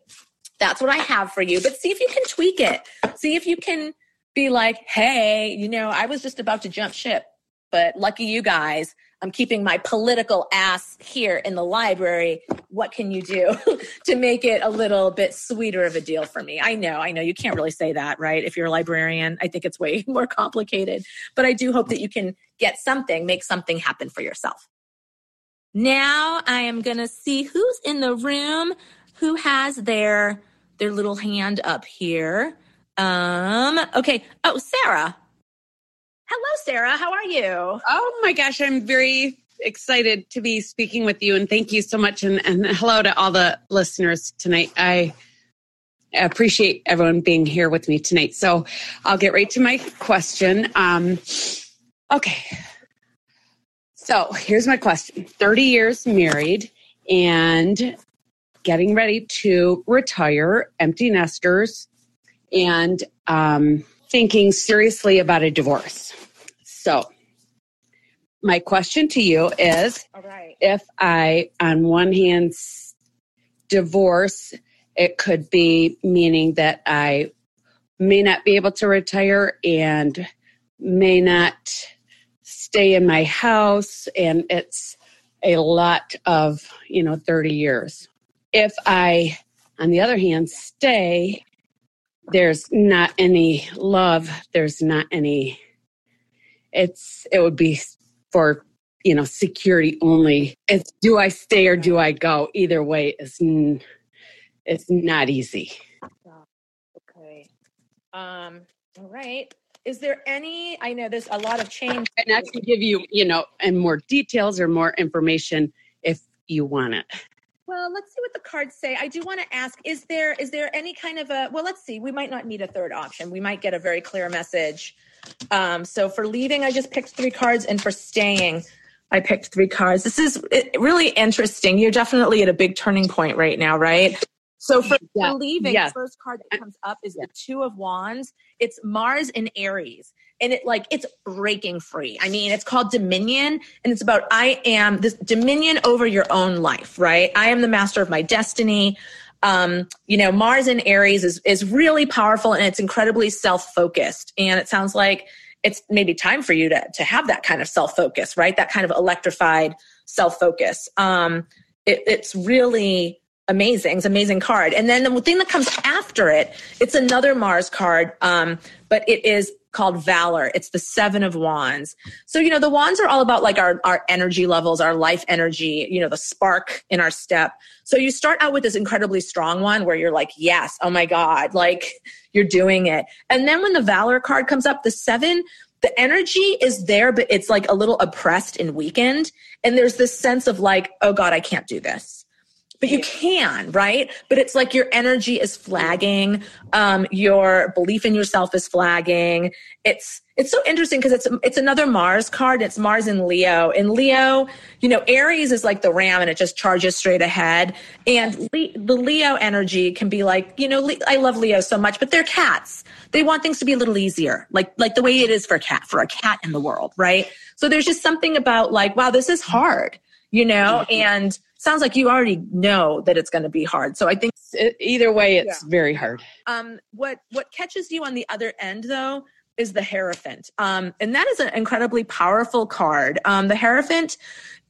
that's what I have for you. But see if you can tweak it. See if you can be like, hey, you know, I was just about to jump ship, but lucky you guys I'm keeping my political ass here in the library. What can you do to make it a little bit sweeter of a deal for me? I know, I know you can't really say that, right? If you're a librarian, I think it's way more complicated. But I do hope that you can get something, make something happen for yourself. Now I am going to see who's in the room who has their their little hand up here. Um okay. Oh, Sarah. Hello, Sarah. How are you? Oh my gosh, I'm very excited to be speaking with you and thank you so much and, and hello to all the listeners tonight. I appreciate everyone being here with me tonight. So I'll get right to my question. Um, okay. So here's my question 30 years married and getting ready to retire, empty nesters, and um, thinking seriously about a divorce. So, my question to you is if I, on one hand, divorce, it could be meaning that I may not be able to retire and may not stay in my house. And it's a lot of, you know, 30 years. If I, on the other hand, stay, there's not any love, there's not any, it's, it would be for you know security only. It's do i stay or do i go? Either way is it's not easy. Okay. Um all right. Is there any i know there's a lot of change. And i can give you you know and more details or more information if you want it well let's see what the cards say i do want to ask is there is there any kind of a well let's see we might not need a third option we might get a very clear message um, so for leaving i just picked three cards and for staying I picked three cards. This is really interesting. You're definitely at a big turning point right now, right? So for, yeah. for leaving, yeah. the first card that comes up is yeah. the Two of Wands. It's Mars in Aries. And it like it's breaking free. I mean, it's called Dominion, and it's about I am this dominion over your own life, right? I am the master of my destiny. Um, you know, Mars in Aries is is really powerful and it's incredibly self-focused. And it sounds like it's maybe time for you to, to have that kind of self focus, right? That kind of electrified self focus. Um, it, it's really amazing. It's amazing card. And then the thing that comes after it, it's another Mars card, um, but it is called Valor. It's the Seven of Wands. So, you know, the wands are all about like our, our energy levels, our life energy, you know, the spark in our step. So you start out with this incredibly strong one where you're like, yes, oh my God, like you're doing it. And then when the Valor card comes up, the seven, the energy is there, but it's like a little oppressed and weakened. And there's this sense of like, oh God, I can't do this but you can right? But it's like your energy is flagging um, your belief in yourself is flagging. It's it's so interesting because it's it's another mars card it's mars in leo. In leo you know aries is like the ram and it just charges straight ahead. And Le- the leo energy can be like you know Le- i love leo so much but they're cats. They want things to be a little easier like like the way it is for a cat for a cat in the world right? So there's just something about like wow this is hard you know? And sounds like you already know that it's going to be hard. So I think either way, it's yeah. very hard. Um, what what catches you on the other end though is the Hierophant, um, and that is an incredibly powerful card. Um, the Hierophant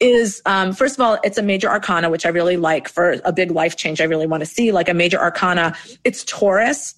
is um, first of all, it's a major arcana, which I really like for a big life change. I really want to see like a major arcana. It's Taurus.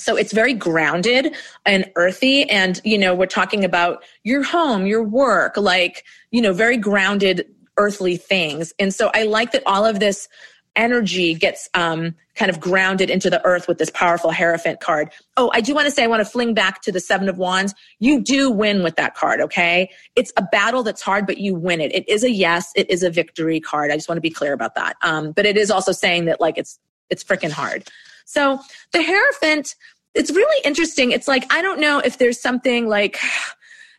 So it's very grounded and earthy. And, you know, we're talking about your home, your work, like, you know, very grounded earthly things. And so I like that all of this energy gets um, kind of grounded into the earth with this powerful Hierophant card. Oh, I do want to say, I want to fling back to the Seven of Wands. You do win with that card, okay? It's a battle that's hard, but you win it. It is a yes, it is a victory card. I just want to be clear about that. Um, but it is also saying that like it's it's freaking hard. So the Hierophant, it's really interesting. It's like I don't know if there's something like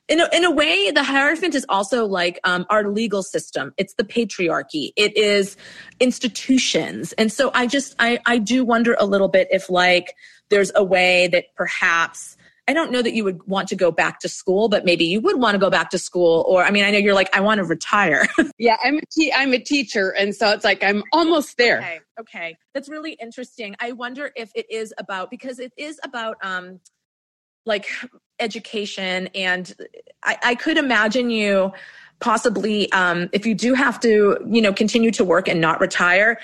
in a, in a way, the Hierophant is also like um, our legal system. It's the patriarchy. It is institutions. And so I just, I, I do wonder a little bit if like there's a way that perhaps, I don't know that you would want to go back to school, but maybe you would want to go back to school. Or, I mean, I know you're like, I want to retire. yeah, I'm a, te- I'm a teacher. And so it's like, I'm almost there. Okay. Okay. That's really interesting. I wonder if it is about, because it is about, um, like education and I, I could imagine you possibly um, if you do have to you know continue to work and not retire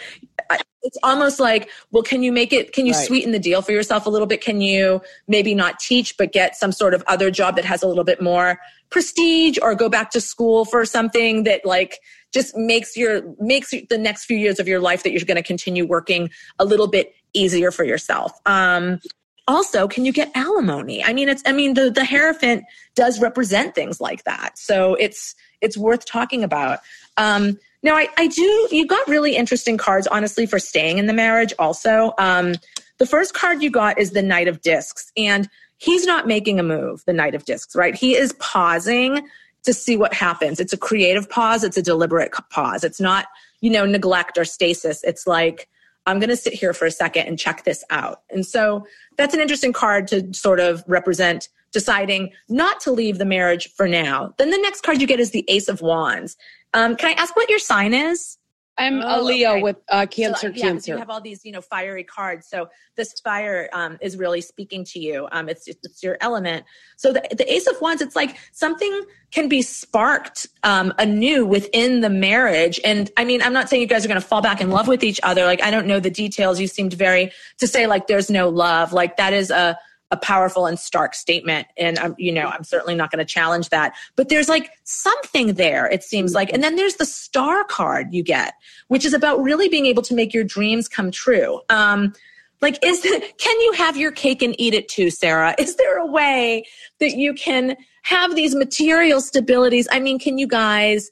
it's almost like well can you make it can you right. sweeten the deal for yourself a little bit can you maybe not teach but get some sort of other job that has a little bit more prestige or go back to school for something that like just makes your makes the next few years of your life that you're going to continue working a little bit easier for yourself um, also can you get alimony? I mean it's i mean the the hierophant does represent things like that. So it's it's worth talking about. Um now i i do you got really interesting cards honestly for staying in the marriage also. Um the first card you got is the knight of discs and he's not making a move the knight of discs right? He is pausing to see what happens. It's a creative pause. It's a deliberate pause. It's not you know neglect or stasis. It's like I'm going to sit here for a second and check this out. And so that's an interesting card to sort of represent deciding not to leave the marriage for now. Then the next card you get is the Ace of Wands. Um, can I ask what your sign is? I'm oh, a Leo okay. with uh, Cancer. So, yeah, cancer. You have all these, you know, fiery cards. So this fire um, is really speaking to you. Um, it's it's your element. So the, the Ace of Wands, it's like something can be sparked um, anew within the marriage. And I mean, I'm not saying you guys are going to fall back in love with each other. Like I don't know the details. You seemed very to say like there's no love. Like that is a a powerful and stark statement. And i'm you know i'm certainly not going to challenge that. But there's like something there it seems like. And then there's the star card you get which is about really being able to make your dreams come true. Um like is the can you have your cake and eat it too sarah? Is there a way that you can have these material stabilities? I mean can you guys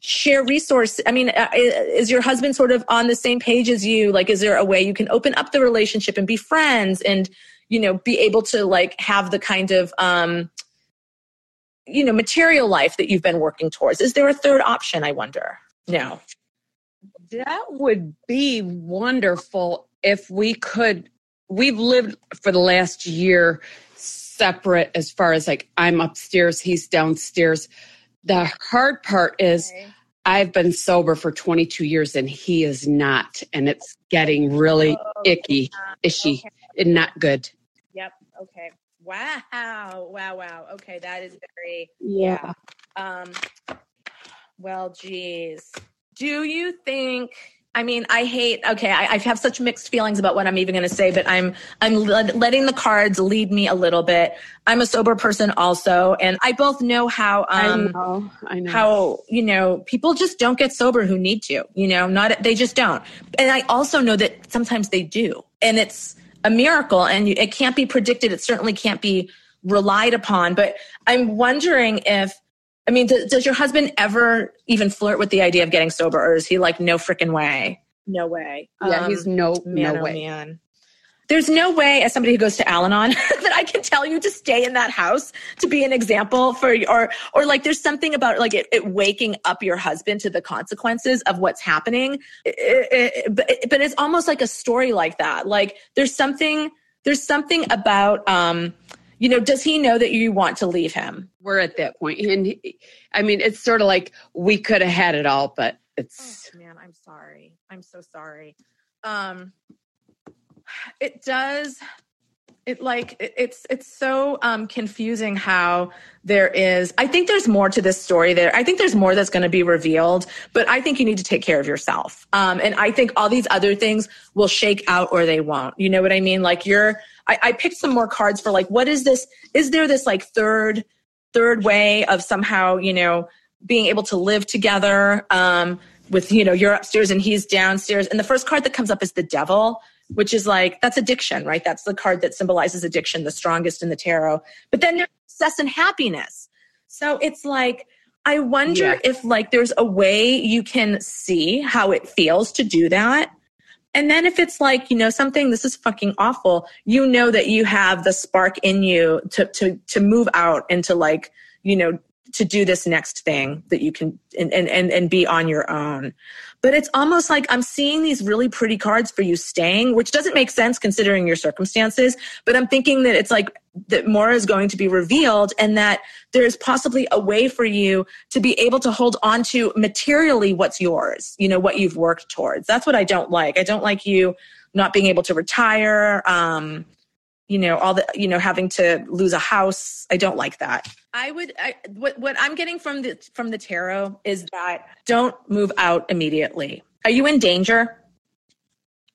share resources i mean uh, is your husband sort of on the same page as you? Like is there a way you can open up the relationship and be friends and you know be able to like have the kind of um you know material life that you've been working towards is there a third option i wonder no that would be wonderful if we could we've lived for the last year separate as far as like i'm upstairs he's downstairs the hard part is okay. I've been sober for 22 years and he is not. And it's getting really oh, icky, ishy, okay. and not good. Yep. Okay. Wow. Wow. Wow. Okay. That is very, yeah. Um, well, geez. Do you think I mean, I hate. Okay, I, I, have such mixed feelings about what I'm even going to say, but I'm I'm letting the cards lead me a little bit. I'm a sober person also, and I both know how. Um, I know. I know how you know people just don't get sober who need to. You know, not they just don't. And I also know that sometimes they do, and it's a miracle, and it can't be predicted. It certainly can't be relied upon. But I'm wondering if I mean, does, does your husband ever even flirt with the idea of getting sober, or is he like, no freaking way? No way. Yeah, um, he's no man, no oh way. man. There's no way, as somebody who goes to Al-Anon, that I can tell you to stay in that house to be an example for, or, or like there's something about like it, it waking up your husband to the consequences of what's happening. It, it, but, but it's almost like a story like that. Like there's something, there's something about, um, you know, does he know that you want to leave him? We're at that point. And he, I mean, it's sort of like we could have had it all, but it's. Oh, man, I'm sorry. I'm so sorry. Um, it does it like it's it's so um, confusing how there is i think there's more to this story there. I think there's more that's going to be revealed but i think you need to take care of yourself. Um, and i think all these other things will shake out or they won't. You know what i mean? Like you're I, I picked some more cards for like what is this is there this like third third way of somehow you know being able to live together um, with you know you're upstairs and he's downstairs. And the first card that comes up is the devil which is like that's addiction, right? That's the card that symbolizes addiction, the strongest in the tarot. But then there's success and happiness. So it's like I wonder yeah. if like there's a way you can see how it feels to do that. And then if it's like, you know, something this is fucking awful, you know that you have the spark in you to to to move out and to like, you know, to do this next thing that you can and and and and be on your own but it's almost like I'm seeing these really pretty cards for you staying, which doesn't make sense considering your circumstances. But I'm thinking that it's like that more is going to be revealed and that there's possibly a way for you to be able to hold on to materially what's yours, you know, what you've worked towards. That's what I don't like. I don't like you not being able to retire. Um, you know all the you know having to lose a house i don't like that I would. I, what what I'm getting from the from the tarot is that don't move out immediately. Are you in danger?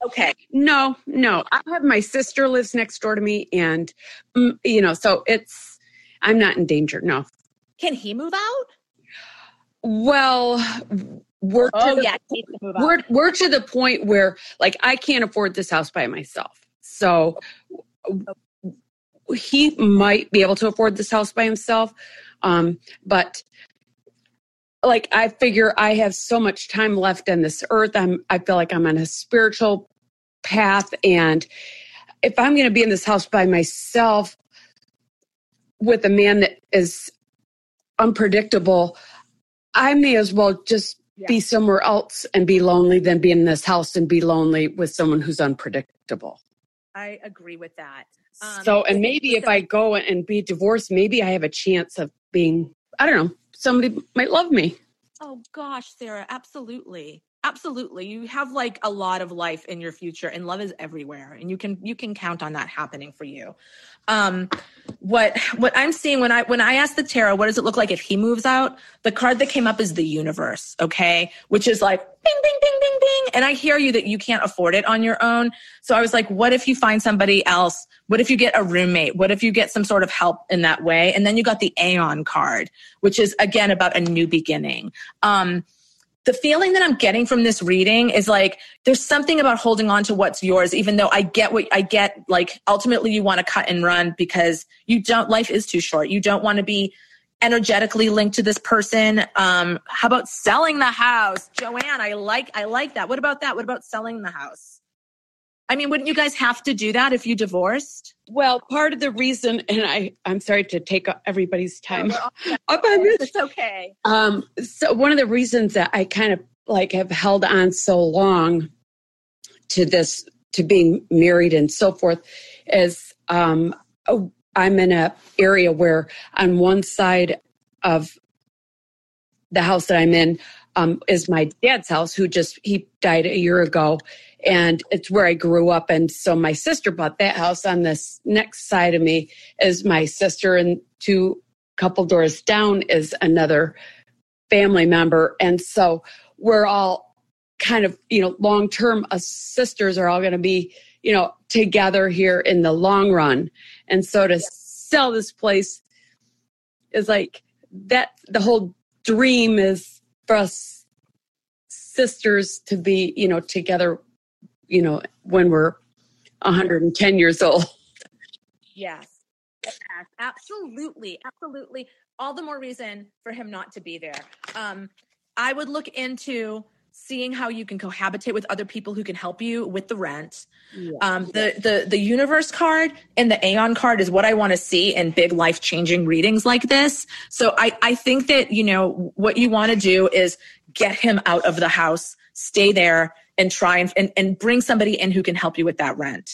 Okay. No, no. I have my sister lives next door to me, and mm, you know, so it's I'm not in danger. No. Can he move out? Well, we're oh the, yeah, we're we're to the point where like I can't afford this house by myself. So he might be able to afford this house by himself. Um, but like I figure I have so much time left on this earth. I'm I feel like I'm on a spiritual path and if I'm going to be in this house by myself with a man that is unpredictable, I may as well just yeah. be somewhere else and be lonely than be in this house and be lonely with someone who's unpredictable. I agree with that. Um, so, and maybe if I go and be divorced, maybe I have a chance of being, I don't know, somebody might love me. Oh gosh, Sarah, absolutely. Absolutely you have like a lot of life in your future and love is everywhere and you can you can count on that happening for you. Um what what i'm seeing when i when i ask the tarot what does it look like if he moves out? The card that came up is the universe okay? Which is like bing bing bing bing bing and i hear you that you can't afford it on your own. So i was like what if you find somebody else? What if you get a roommate? What if you get some sort of help in that way? And then you got the aeon card which is again about a new beginning. Um the feeling that I'm getting from this reading is like there's something about holding on to what's yours, even though I get what I get. Like ultimately, you want to cut and run because you don't. Life is too short. You don't want to be energetically linked to this person. Um, how about selling the house, Joanne? I like I like that. What about that? What about selling the house? I mean, wouldn't you guys have to do that if you divorced? Well, part of the reason, and I, I'm sorry to take everybody's time up on this. It's okay. Um, so one of the reasons that I kind of like have held on so long to this, to being married and so forth, is um, oh, I'm in a area where on one side of the house that I'm in um, is my dad's house, who just he died a year ago, and it's where I grew up. And so my sister bought that house. On this next side of me is my sister, and two couple doors down is another family member. And so we're all kind of, you know, long term, sisters are all going to be, you know, together here in the long run. And so to sell this place is like that, the whole dream is for us sisters to be, you know, together you know, when we're 110 years old. Yes. yes. Absolutely. Absolutely. All the more reason for him not to be there. Um, I would look into seeing how you can cohabitate with other people who can help you with the rent. Yeah. Um, the the the universe card and the Aeon card is what I want to see in big life changing readings like this. So I I think that you know what you want to do is get him out of the house, stay there, and try and, and, and bring somebody in who can help you with that rent.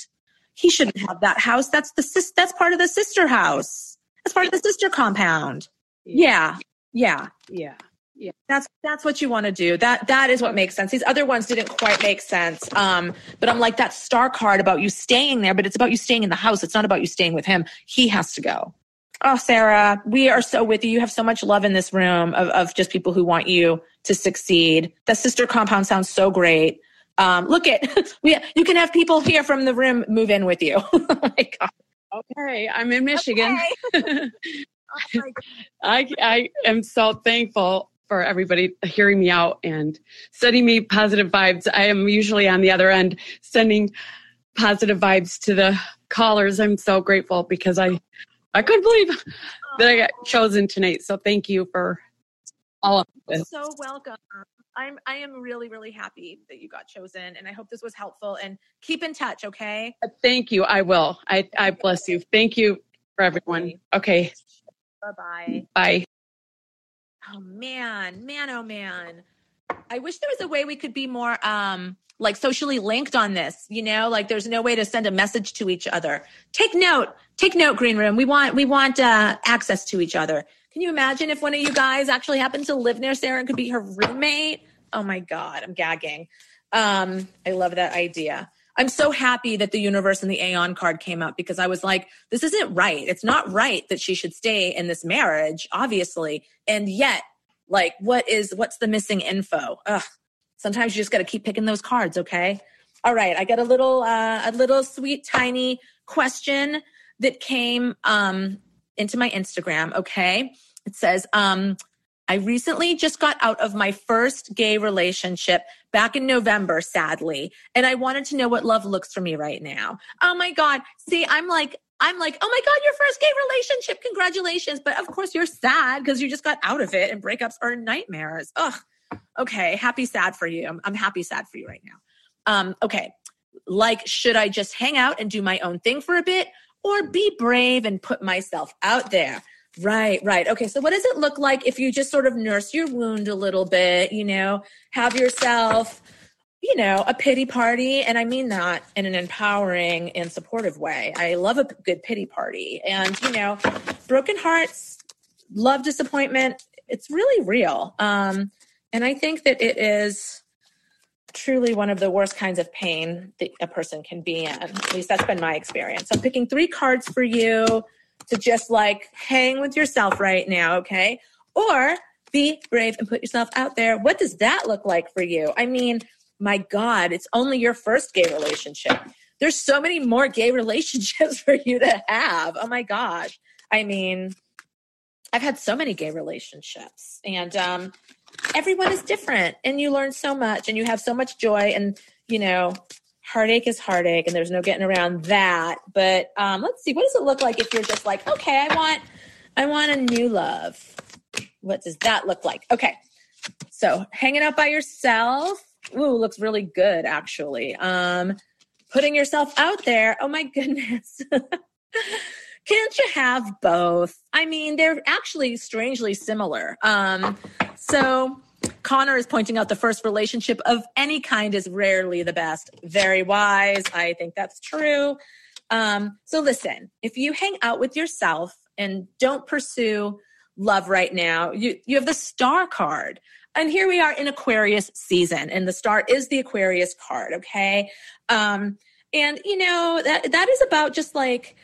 He shouldn't have that house. That's the sis, that's part of the sister house. That's part of the sister compound. Yeah. Yeah. Yeah. Yeah. That's that's what you want to do. That that is what makes sense. These other ones didn't quite make sense. Um, but I'm like that star card about you staying there, but it's about you staying in the house. It's not about you staying with him. He has to go. Oh, Sarah, we are so with you. You have so much love in this room of, of just people who want you to succeed. The sister compound sounds so great. Um, look at we. You can have people here from the room move in with you. oh my god. Okay, I'm in Michigan. Okay. oh I I am so thankful for everybody hearing me out and sending me positive vibes. I am usually on the other end sending positive vibes to the callers. I'm so grateful because I I couldn't believe that I got chosen tonight. So thank you for all of this. So welcome. I'm I am really really happy that you got chosen, and I hope this was helpful. And keep in touch, okay? Uh, thank you. I will. I I bless you. Thank you for everyone. Okay. Bye bye. Bye. Oh man, man, oh man. I wish there was a way we could be more um like socially linked on this, you know, like there's no way to send a message to each other. Take note, take note, Greenroom. We want we want uh access to each other. Can you imagine if one of you guys actually happened to live near Sarah and could be her roommate? Oh my God, I'm gagging. Um, I love that idea. I'm so happy that the universe and the Aeon card came up because I was like, this isn't right. It's not right that she should stay in this marriage, obviously. And yet, like, what is, what's the missing info? Ugh. Sometimes you just got to keep picking those cards, okay? All right. I got a little, uh, a little sweet, tiny question that came um, into my Instagram, okay? It says, um, I recently just got out of my first gay relationship back in November, sadly, and I wanted to know what love looks for me right now. Oh my God. See, I'm like, I'm like, oh my God, your first gay relationship. Congratulations. But of course, you're sad because you just got out of it and breakups are nightmares. Ugh. Okay. Happy, sad for you. I'm, I'm happy, sad for you right now. Um, okay. Like, should I just hang out and do my own thing for a bit or be brave and put myself out there? Right, right. Okay, so what does it look like if you just sort of nurse your wound a little bit, you know, have yourself, you know, a pity party? And I mean that in an empowering and supportive way. I love a good pity party. And, you know, broken hearts, love disappointment, it's really real. Um, and I think that it is truly one of the worst kinds of pain that a person can be in. At least that's been my experience. So I'm picking three cards for you to just like hang with yourself right now, okay? Or be brave and put yourself out there. What does that look like for you? I mean, my God, it's only your first gay relationship. There's so many more gay relationships for you to have. Oh my gosh. I mean, I've had so many gay relationships and um, everyone is different and you learn so much and you have so much joy and, you know, heartache is heartache and there's no getting around that. But um, let's see, what does it look like if you're just like, okay, I want, I want a new love. What does that look like? Okay. So hanging out by yourself. Ooh, looks really good actually. Um, putting yourself out there. Oh my goodness. Can't you have both? I mean, they're actually strangely similar. Um, so Connor is pointing out the first relationship of any kind is rarely the best. Very wise. I think that's true. Um, so listen, if you hang out with yourself and don't pursue love right now, you, you have the star card. And here we are in Aquarius season, and the star is the Aquarius card, okay? Um, and you know, that that is about just like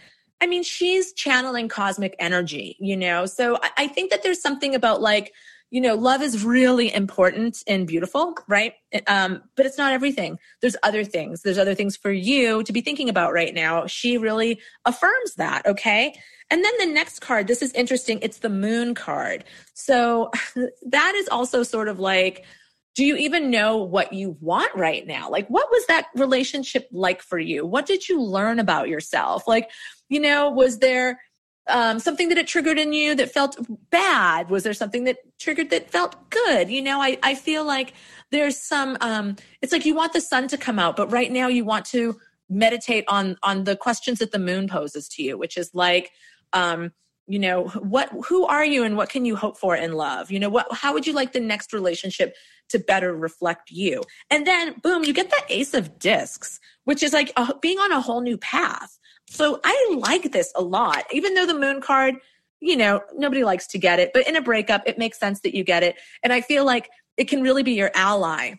I mean, she's channeling cosmic energy, you know? So I, I think that there's something about like, you know, love is really important and beautiful, right? Um, but it's not everything. There's other things. There's other things for you to be thinking about right now. She really affirms that, okay? And then the next card, this is interesting. It's the moon card. So that is also sort of like, do you even know what you want right now? Like, what was that relationship like for you? What did you learn about yourself? Like, you know, was there um, something that it triggered in you that felt bad? Was there something that triggered that felt good? You know, I, I feel like there's some, um, it's like you want the sun to come out, but right now you want to meditate on, on the questions that the moon poses to you, which is like, um, you know what who are you and what can you hope for in love you know what how would you like the next relationship to better reflect you and then boom you get the ace of discs which is like a, being on a whole new path so I like this a lot, even though the moon card, you know, nobody likes to get it, but in a breakup, it makes sense that you get it. And I feel like it can really be your ally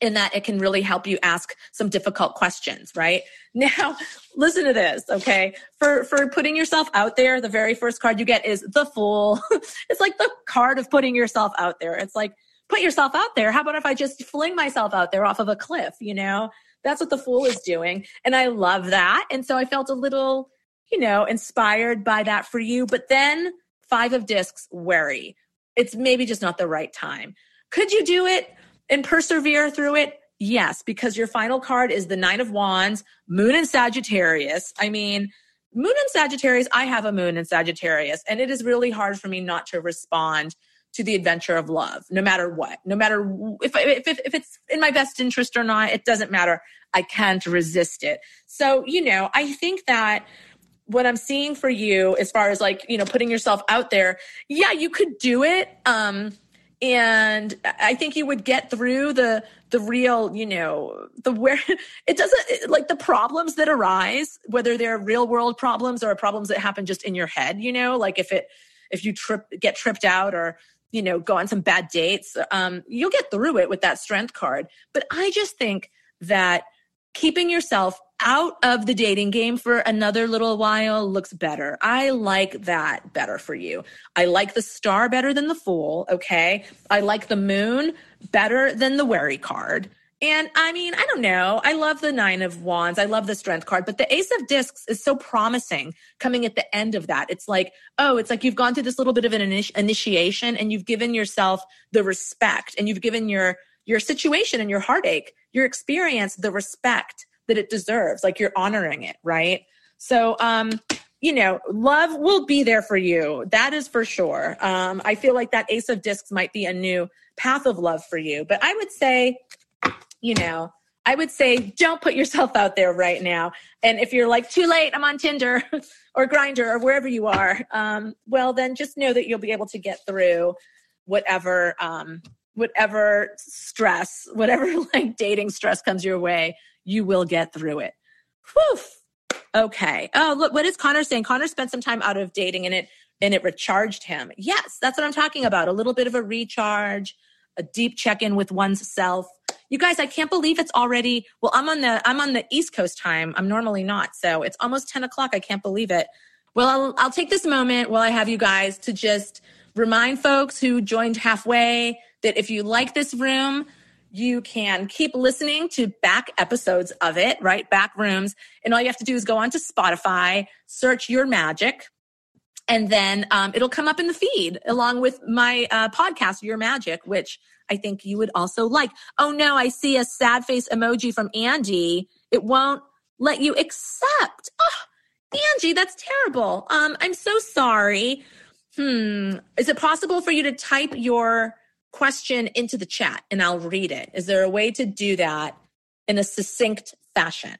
in that it can really help you ask some difficult questions, right? Now, listen to this, okay? For for putting yourself out there, the very first card you get is the fool. it's like the card of putting yourself out there. It's like put yourself out there. How about if I just fling myself out there off of a cliff, you know? That's what the fool is doing. And I love that. And so I felt a little, you know, inspired by that for you. But then five of discs, wary. It's maybe just not the right time. Could you do it and persevere through it? Yes, because your final card is the Nine of Wands, Moon and Sagittarius. I mean, Moon and Sagittarius, I have a Moon in Sagittarius, and it is really hard for me not to respond to the adventure of love, no matter what, no matter if, if, if it's in my best interest or not, it doesn't matter. I can't resist it. So, you know, I think that what I'm seeing for you as far as like, you know, putting yourself out there, yeah, you could do it. Um, and I think you would get through the the real, you know, the where it doesn't like the problems that arise, whether they're real world problems or problems that happen just in your head, you know, like if it if you trip get tripped out or you know, go on some bad dates. Um, you'll get through it with that strength card. But I just think that keeping yourself out of the dating game for another little while looks better. I like that better for you. I like the star better than the fool. Okay. I like the moon better than the wary card. And I mean, I don't know. I love the nine of wands. I love the strength card, but the ace of discs is so promising coming at the end of that. It's like, oh, it's like you've gone through this little bit of an initi- initiation and you've given yourself the respect and you've given your, your situation and your heartache, your experience, the respect that it deserves. Like you're honoring it. Right. So, um, you know, love will be there for you. That is for sure. Um, I feel like that ace of discs might be a new path of love for you, but I would say, you know, I would say don't put yourself out there right now. And if you're like, too late, I'm on Tinder or Grindr or wherever you are, um, well, then just know that you'll be able to get through whatever, um, whatever stress, whatever like dating stress comes your way, you will get through it. Whew. Okay. Oh, look, what is Connor saying? Connor spent some time out of dating and it and it recharged him. Yes, that's what I'm talking about. A little bit of a recharge a deep check in with one's self. You guys, I can't believe it's already. Well, I'm on the I'm on the East Coast time. I'm normally not, so it's almost 10 o'clock. I can't believe it. Well, I'll, I'll take this moment while I have you guys to just remind folks who joined halfway that if you like this room, you can keep listening to back episodes of it, right? Back rooms. And all you have to do is go onto Spotify, search Your Magic, and then um, it'll come up in the feed along with my uh, podcast, Your Magic, which I think you would also like. Oh no, I see a sad face emoji from Andy. It won't let you accept. Oh, Angie, that's terrible. Um, I'm so sorry. Hmm. Is it possible for you to type your question into the chat and I'll read it. Is there a way to do that in a succinct fashion?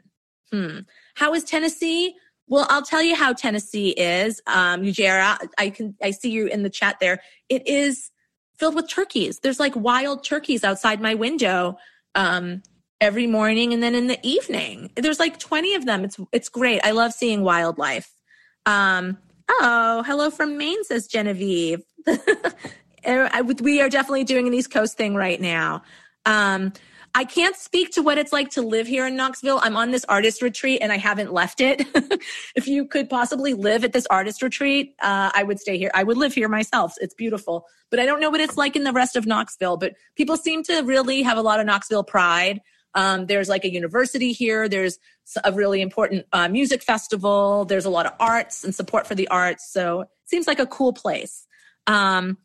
Hmm. How is Tennessee? Well, I'll tell you how Tennessee is. Um, Ujera, I can I see you in the chat there. It is filled with turkeys. There's like wild turkeys outside my window um, every morning and then in the evening. There's like 20 of them. It's it's great. I love seeing wildlife. Um, oh, hello from Maine, says Genevieve. Er, we are definitely doing an East Coast thing right now. Um, I can't speak to what it's like to live here in Knoxville. I'm on this artist retreat and I haven't left it. if you could possibly live at this artist retreat, uh, I would stay here. I would live here myself. It's beautiful. But I don't know what it's like in the rest of Knoxville. But people seem to really have a lot of Knoxville pride. Um, there's like a university here. There's a really important uh, music festival. There's a lot of arts and support for the arts. So it seems like a cool place. Um,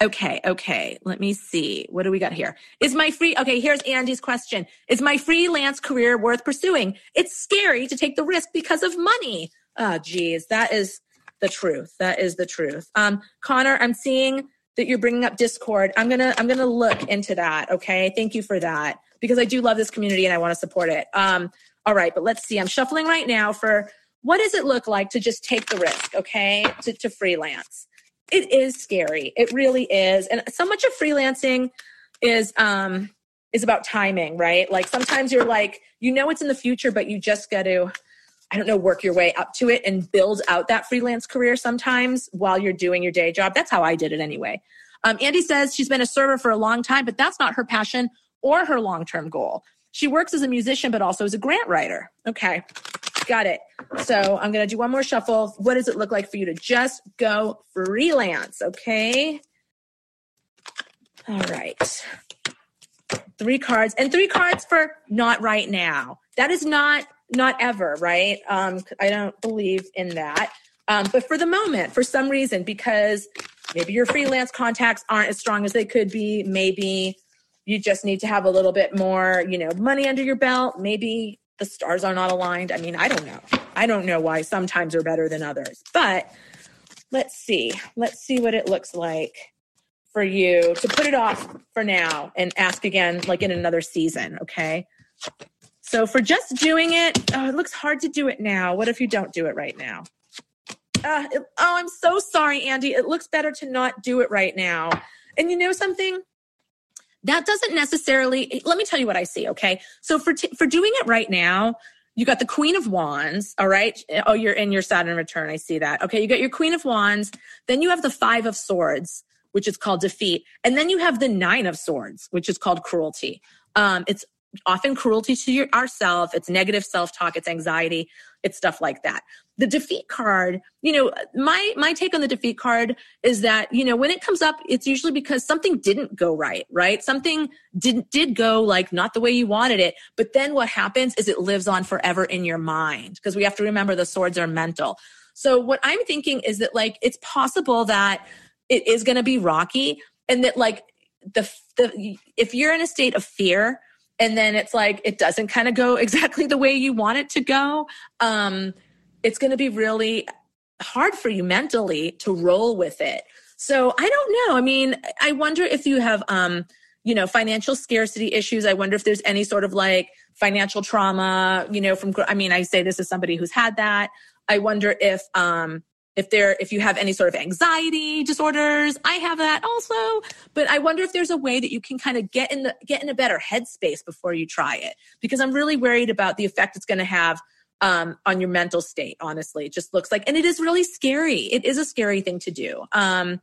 Okay, okay. Let me see. What do we got here? Is my free Okay, here's Andy's question. Is my freelance career worth pursuing? It's scary to take the risk because of money. Oh, geez, that is the truth. That is the truth. Um, Connor, I'm seeing that you're bringing up Discord. I'm gonna I'm gonna look into that. Okay, thank you for that because I do love this community and I want to support it. Um, all right, but let's see. I'm shuffling right now for what does it look like to just take the risk? Okay, to, to freelance it is scary. It really is. And so much of freelancing is um is about timing, right? Like sometimes you're like, you know it's in the future, but you just got to I don't know, work your way up to it and build out that freelance career sometimes while you're doing your day job. That's how I did it anyway. Um, Andy says she's been a server for a long time, but that's not her passion or her long term goal. She works as a musician, but also as a grant writer. Okay. Got it. So I'm going to do one more shuffle. What does it look like for you to just go freelance? Okay. All right. Three cards and three cards for not right now. That is not not ever, right? Um, I don't believe in that. Um, but for the moment, for some reason, because maybe your freelance contacts aren't as strong as they could be, maybe you just need to have a little bit more, you know, money under your belt. Maybe the stars are not aligned. I mean, I don't know. I don't know why sometimes are better than others. But let's see. Let's see what it looks like for you to put it off for now and ask again like in another season, okay? So for just doing it, oh, it looks hard to do it now. What if you don't do it right now? Uh, it, oh, I'm so sorry, Andy. It looks better to not do it right now. And you know something? That doesn't necessarily let me tell you what i see okay? So for t- for doing it right now you got the queen of wands all right? Oh you're in your saturn return i see that. Okay you got your queen of wands then you have the five of swords which is called defeat and then you have the nine of swords which is called cruelty. Um, it's often cruelty to your, ourself it's negative self-talk it's anxiety it's stuff like that the defeat card you know my my take on the defeat card is that you know when it comes up it's usually because something didn't go right right? Something didn't did go like not the way you wanted it. But then what happens is it lives on forever in your mind because we have to remember the swords are mental. So what i'm thinking is that like it's possible that it is going to be rocky and that like the, the if you're in a state of fear and then it's like it doesn't kind of go exactly the way you want it to go um it's going to be really hard for you mentally to roll with it. So i don't know. I mean i wonder if you have um you know financial scarcity issues. I wonder if there's any sort of like financial trauma you know from i mean i say this as somebody who's had that. I wonder if um if there if you have any sort of anxiety disorders. I have that also. But i wonder if there's a way that you can kind of get in the get in a better headspace before you try it. Because i'm really worried about the effect it's going to have um, on your mental state honestly it just looks like and it is really scary it is a scary thing to do um,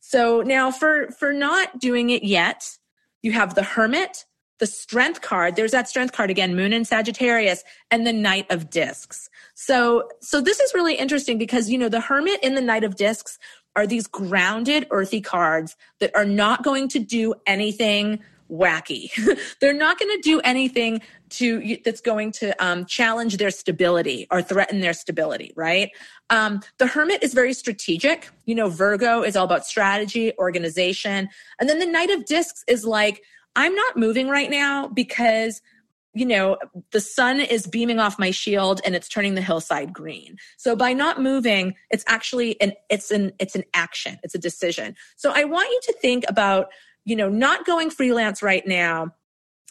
so now for for not doing it yet you have the Hermit, the Strength card. There's that Strength card again, Moon and Sagittarius, and the Knight of Discs. So, so this is really interesting because, you know, the Hermit and the Knight of Discs are these grounded, earthy cards that are not going to do anything wacky. They're not going to do anything to that's going to um, challenge their stability or threaten their stability, right? Um, the Hermit is very strategic. You know, Virgo is all about strategy, organization, and then the Knight of Discs is like, I'm not moving right now because you know, the sun is beaming off my shield and it's turning the hillside green. So by not moving, it's actually an it's an it's an action. It's a decision. So I want you to think about, you know, not going freelance right now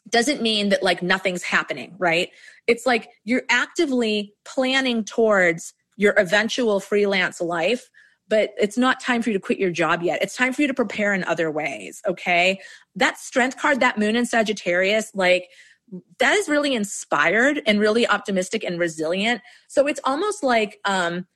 doesn't mean that like nothing's happening, right? It's like you're actively planning towards your eventual freelance life but it's not time for you to quit your job yet. It's time for you to prepare in other ways. Okay. That strength card, that moon in Sagittarius, like that is really inspired and really optimistic and resilient. So it's almost like um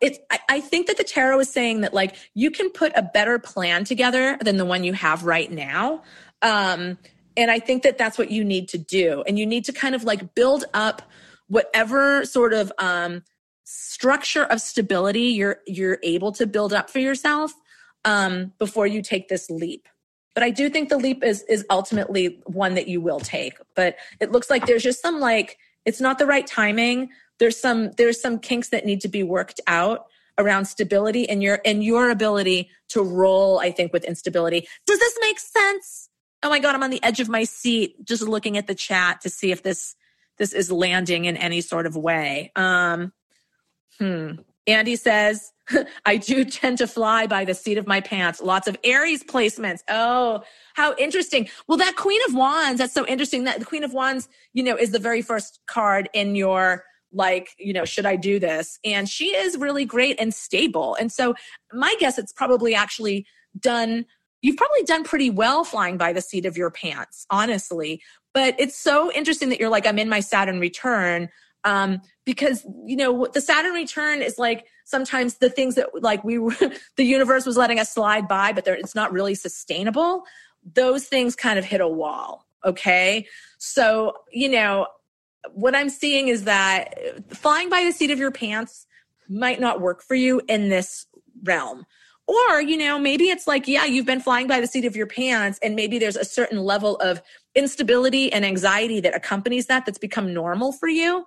it's I, I, think that the tarot is saying that like you can put a better plan together than the one you have right now. Um and I think that that's what you need to do. And you need to kind of like build up whatever sort of um structure of stability you're you're able to build up for yourself um before you take this leap. But I do think the leap is is ultimately one that you will take. But it looks like there's just some like it's not the right timing. There's some there's some kinks that need to be worked out around stability and your and your ability to roll i think with instability does this make sense oh my god i'm on the edge of my seat just looking at the chat to see if this this is landing in any sort of way um hmm andy says I do tend to fly by the seat of my pants. Lots of Aries placements. Oh, how interesting. Well, that Queen of Wands, that's so interesting. That the Queen of Wands, you know, is the very first card in your like, you know, should I do this? And she is really great and stable. And so my guess it's probably actually done you've probably done pretty well flying by the seat of your pants, honestly. But it's so interesting that you're like, I'm in my Saturn return. Um, because you know, the Saturn return is like sometimes the things that like we were the universe was letting us slide by but it's not really sustainable those things kind of hit a wall okay so you know what i'm seeing is that flying by the seat of your pants might not work for you in this realm or you know maybe it's like yeah you've been flying by the seat of your pants and maybe there's a certain level of instability and anxiety that accompanies that that's become normal for you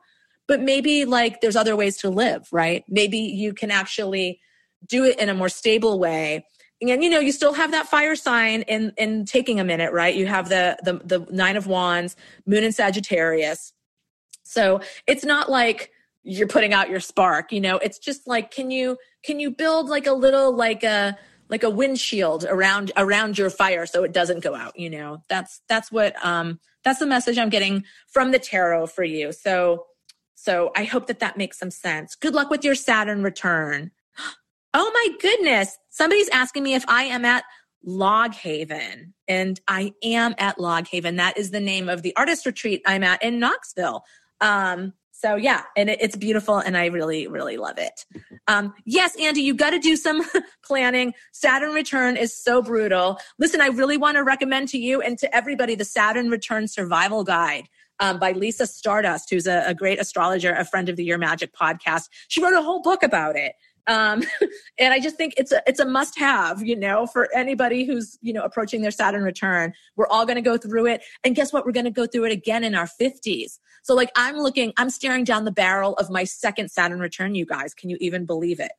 but maybe like there's other ways to live, right? Maybe you can actually do it in a more stable way. And you know, you still have that fire sign in in taking a minute, right? You have the the the 9 of wands, moon and Sagittarius. So, it's not like you're putting out your spark, you know. It's just like can you can you build like a little like a like a windshield around around your fire so it doesn't go out, you know. That's that's what um that's the message I'm getting from the tarot for you. So, so I hope that that makes some sense. Good luck with your Saturn return. Oh my goodness. Somebody's asking me if I am at Log Haven. And I am at Log Haven. That is the name of the artist retreat I'm at in Knoxville. Um, so yeah, and it, it's beautiful and I really, really love it. Um, yes, Andy, you got to do some planning. Saturn return is so brutal. Listen, I really want to recommend to you and to everybody the Saturn return survival guide um, by Lisa Stardust, who's a, a great astrologer, a friend of the Your Magic podcast. She wrote a whole book about it. Um, and I just think it's a it's a must have, you know, for anybody who's you know approaching their Saturn return. We're all going to go through it, and guess what? We're going to go through it again in our fifties. So like I'm looking, I'm staring down the barrel of my second Saturn return. You guys, can you even believe it?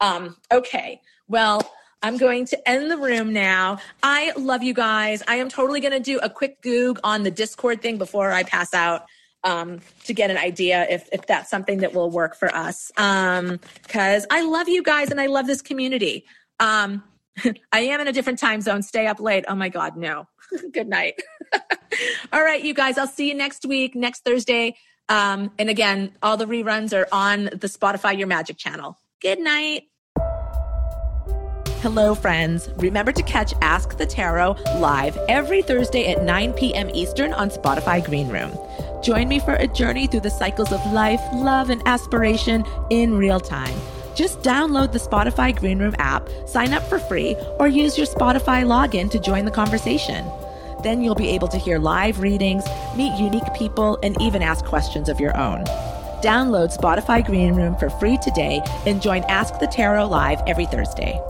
Um, okay, well. I'm going to end the room now. I love you guys. I am totally going to do a quick goog on the Discord thing before I pass out um, to get an idea if, if that's something that will work for us. Because um, I love you guys and I love this community. Um, I am in a different time zone. Stay up late. Oh my God, no. Good night. all right, you guys. I'll see you next week, next Thursday. Um, and again, all the reruns are on the Spotify Your Magic channel. Good night. Hello, friends. Remember to catch Ask the Tarot live every Thursday at 9 p.m. Eastern on Spotify Greenroom. Join me for a journey through the cycles of life, love, and aspiration in real time. Just download the Spotify Greenroom app, sign up for free, or use your Spotify login to join the conversation. Then you'll be able to hear live readings, meet unique people, and even ask questions of your own. Download Spotify Greenroom for free today and join Ask the Tarot live every Thursday.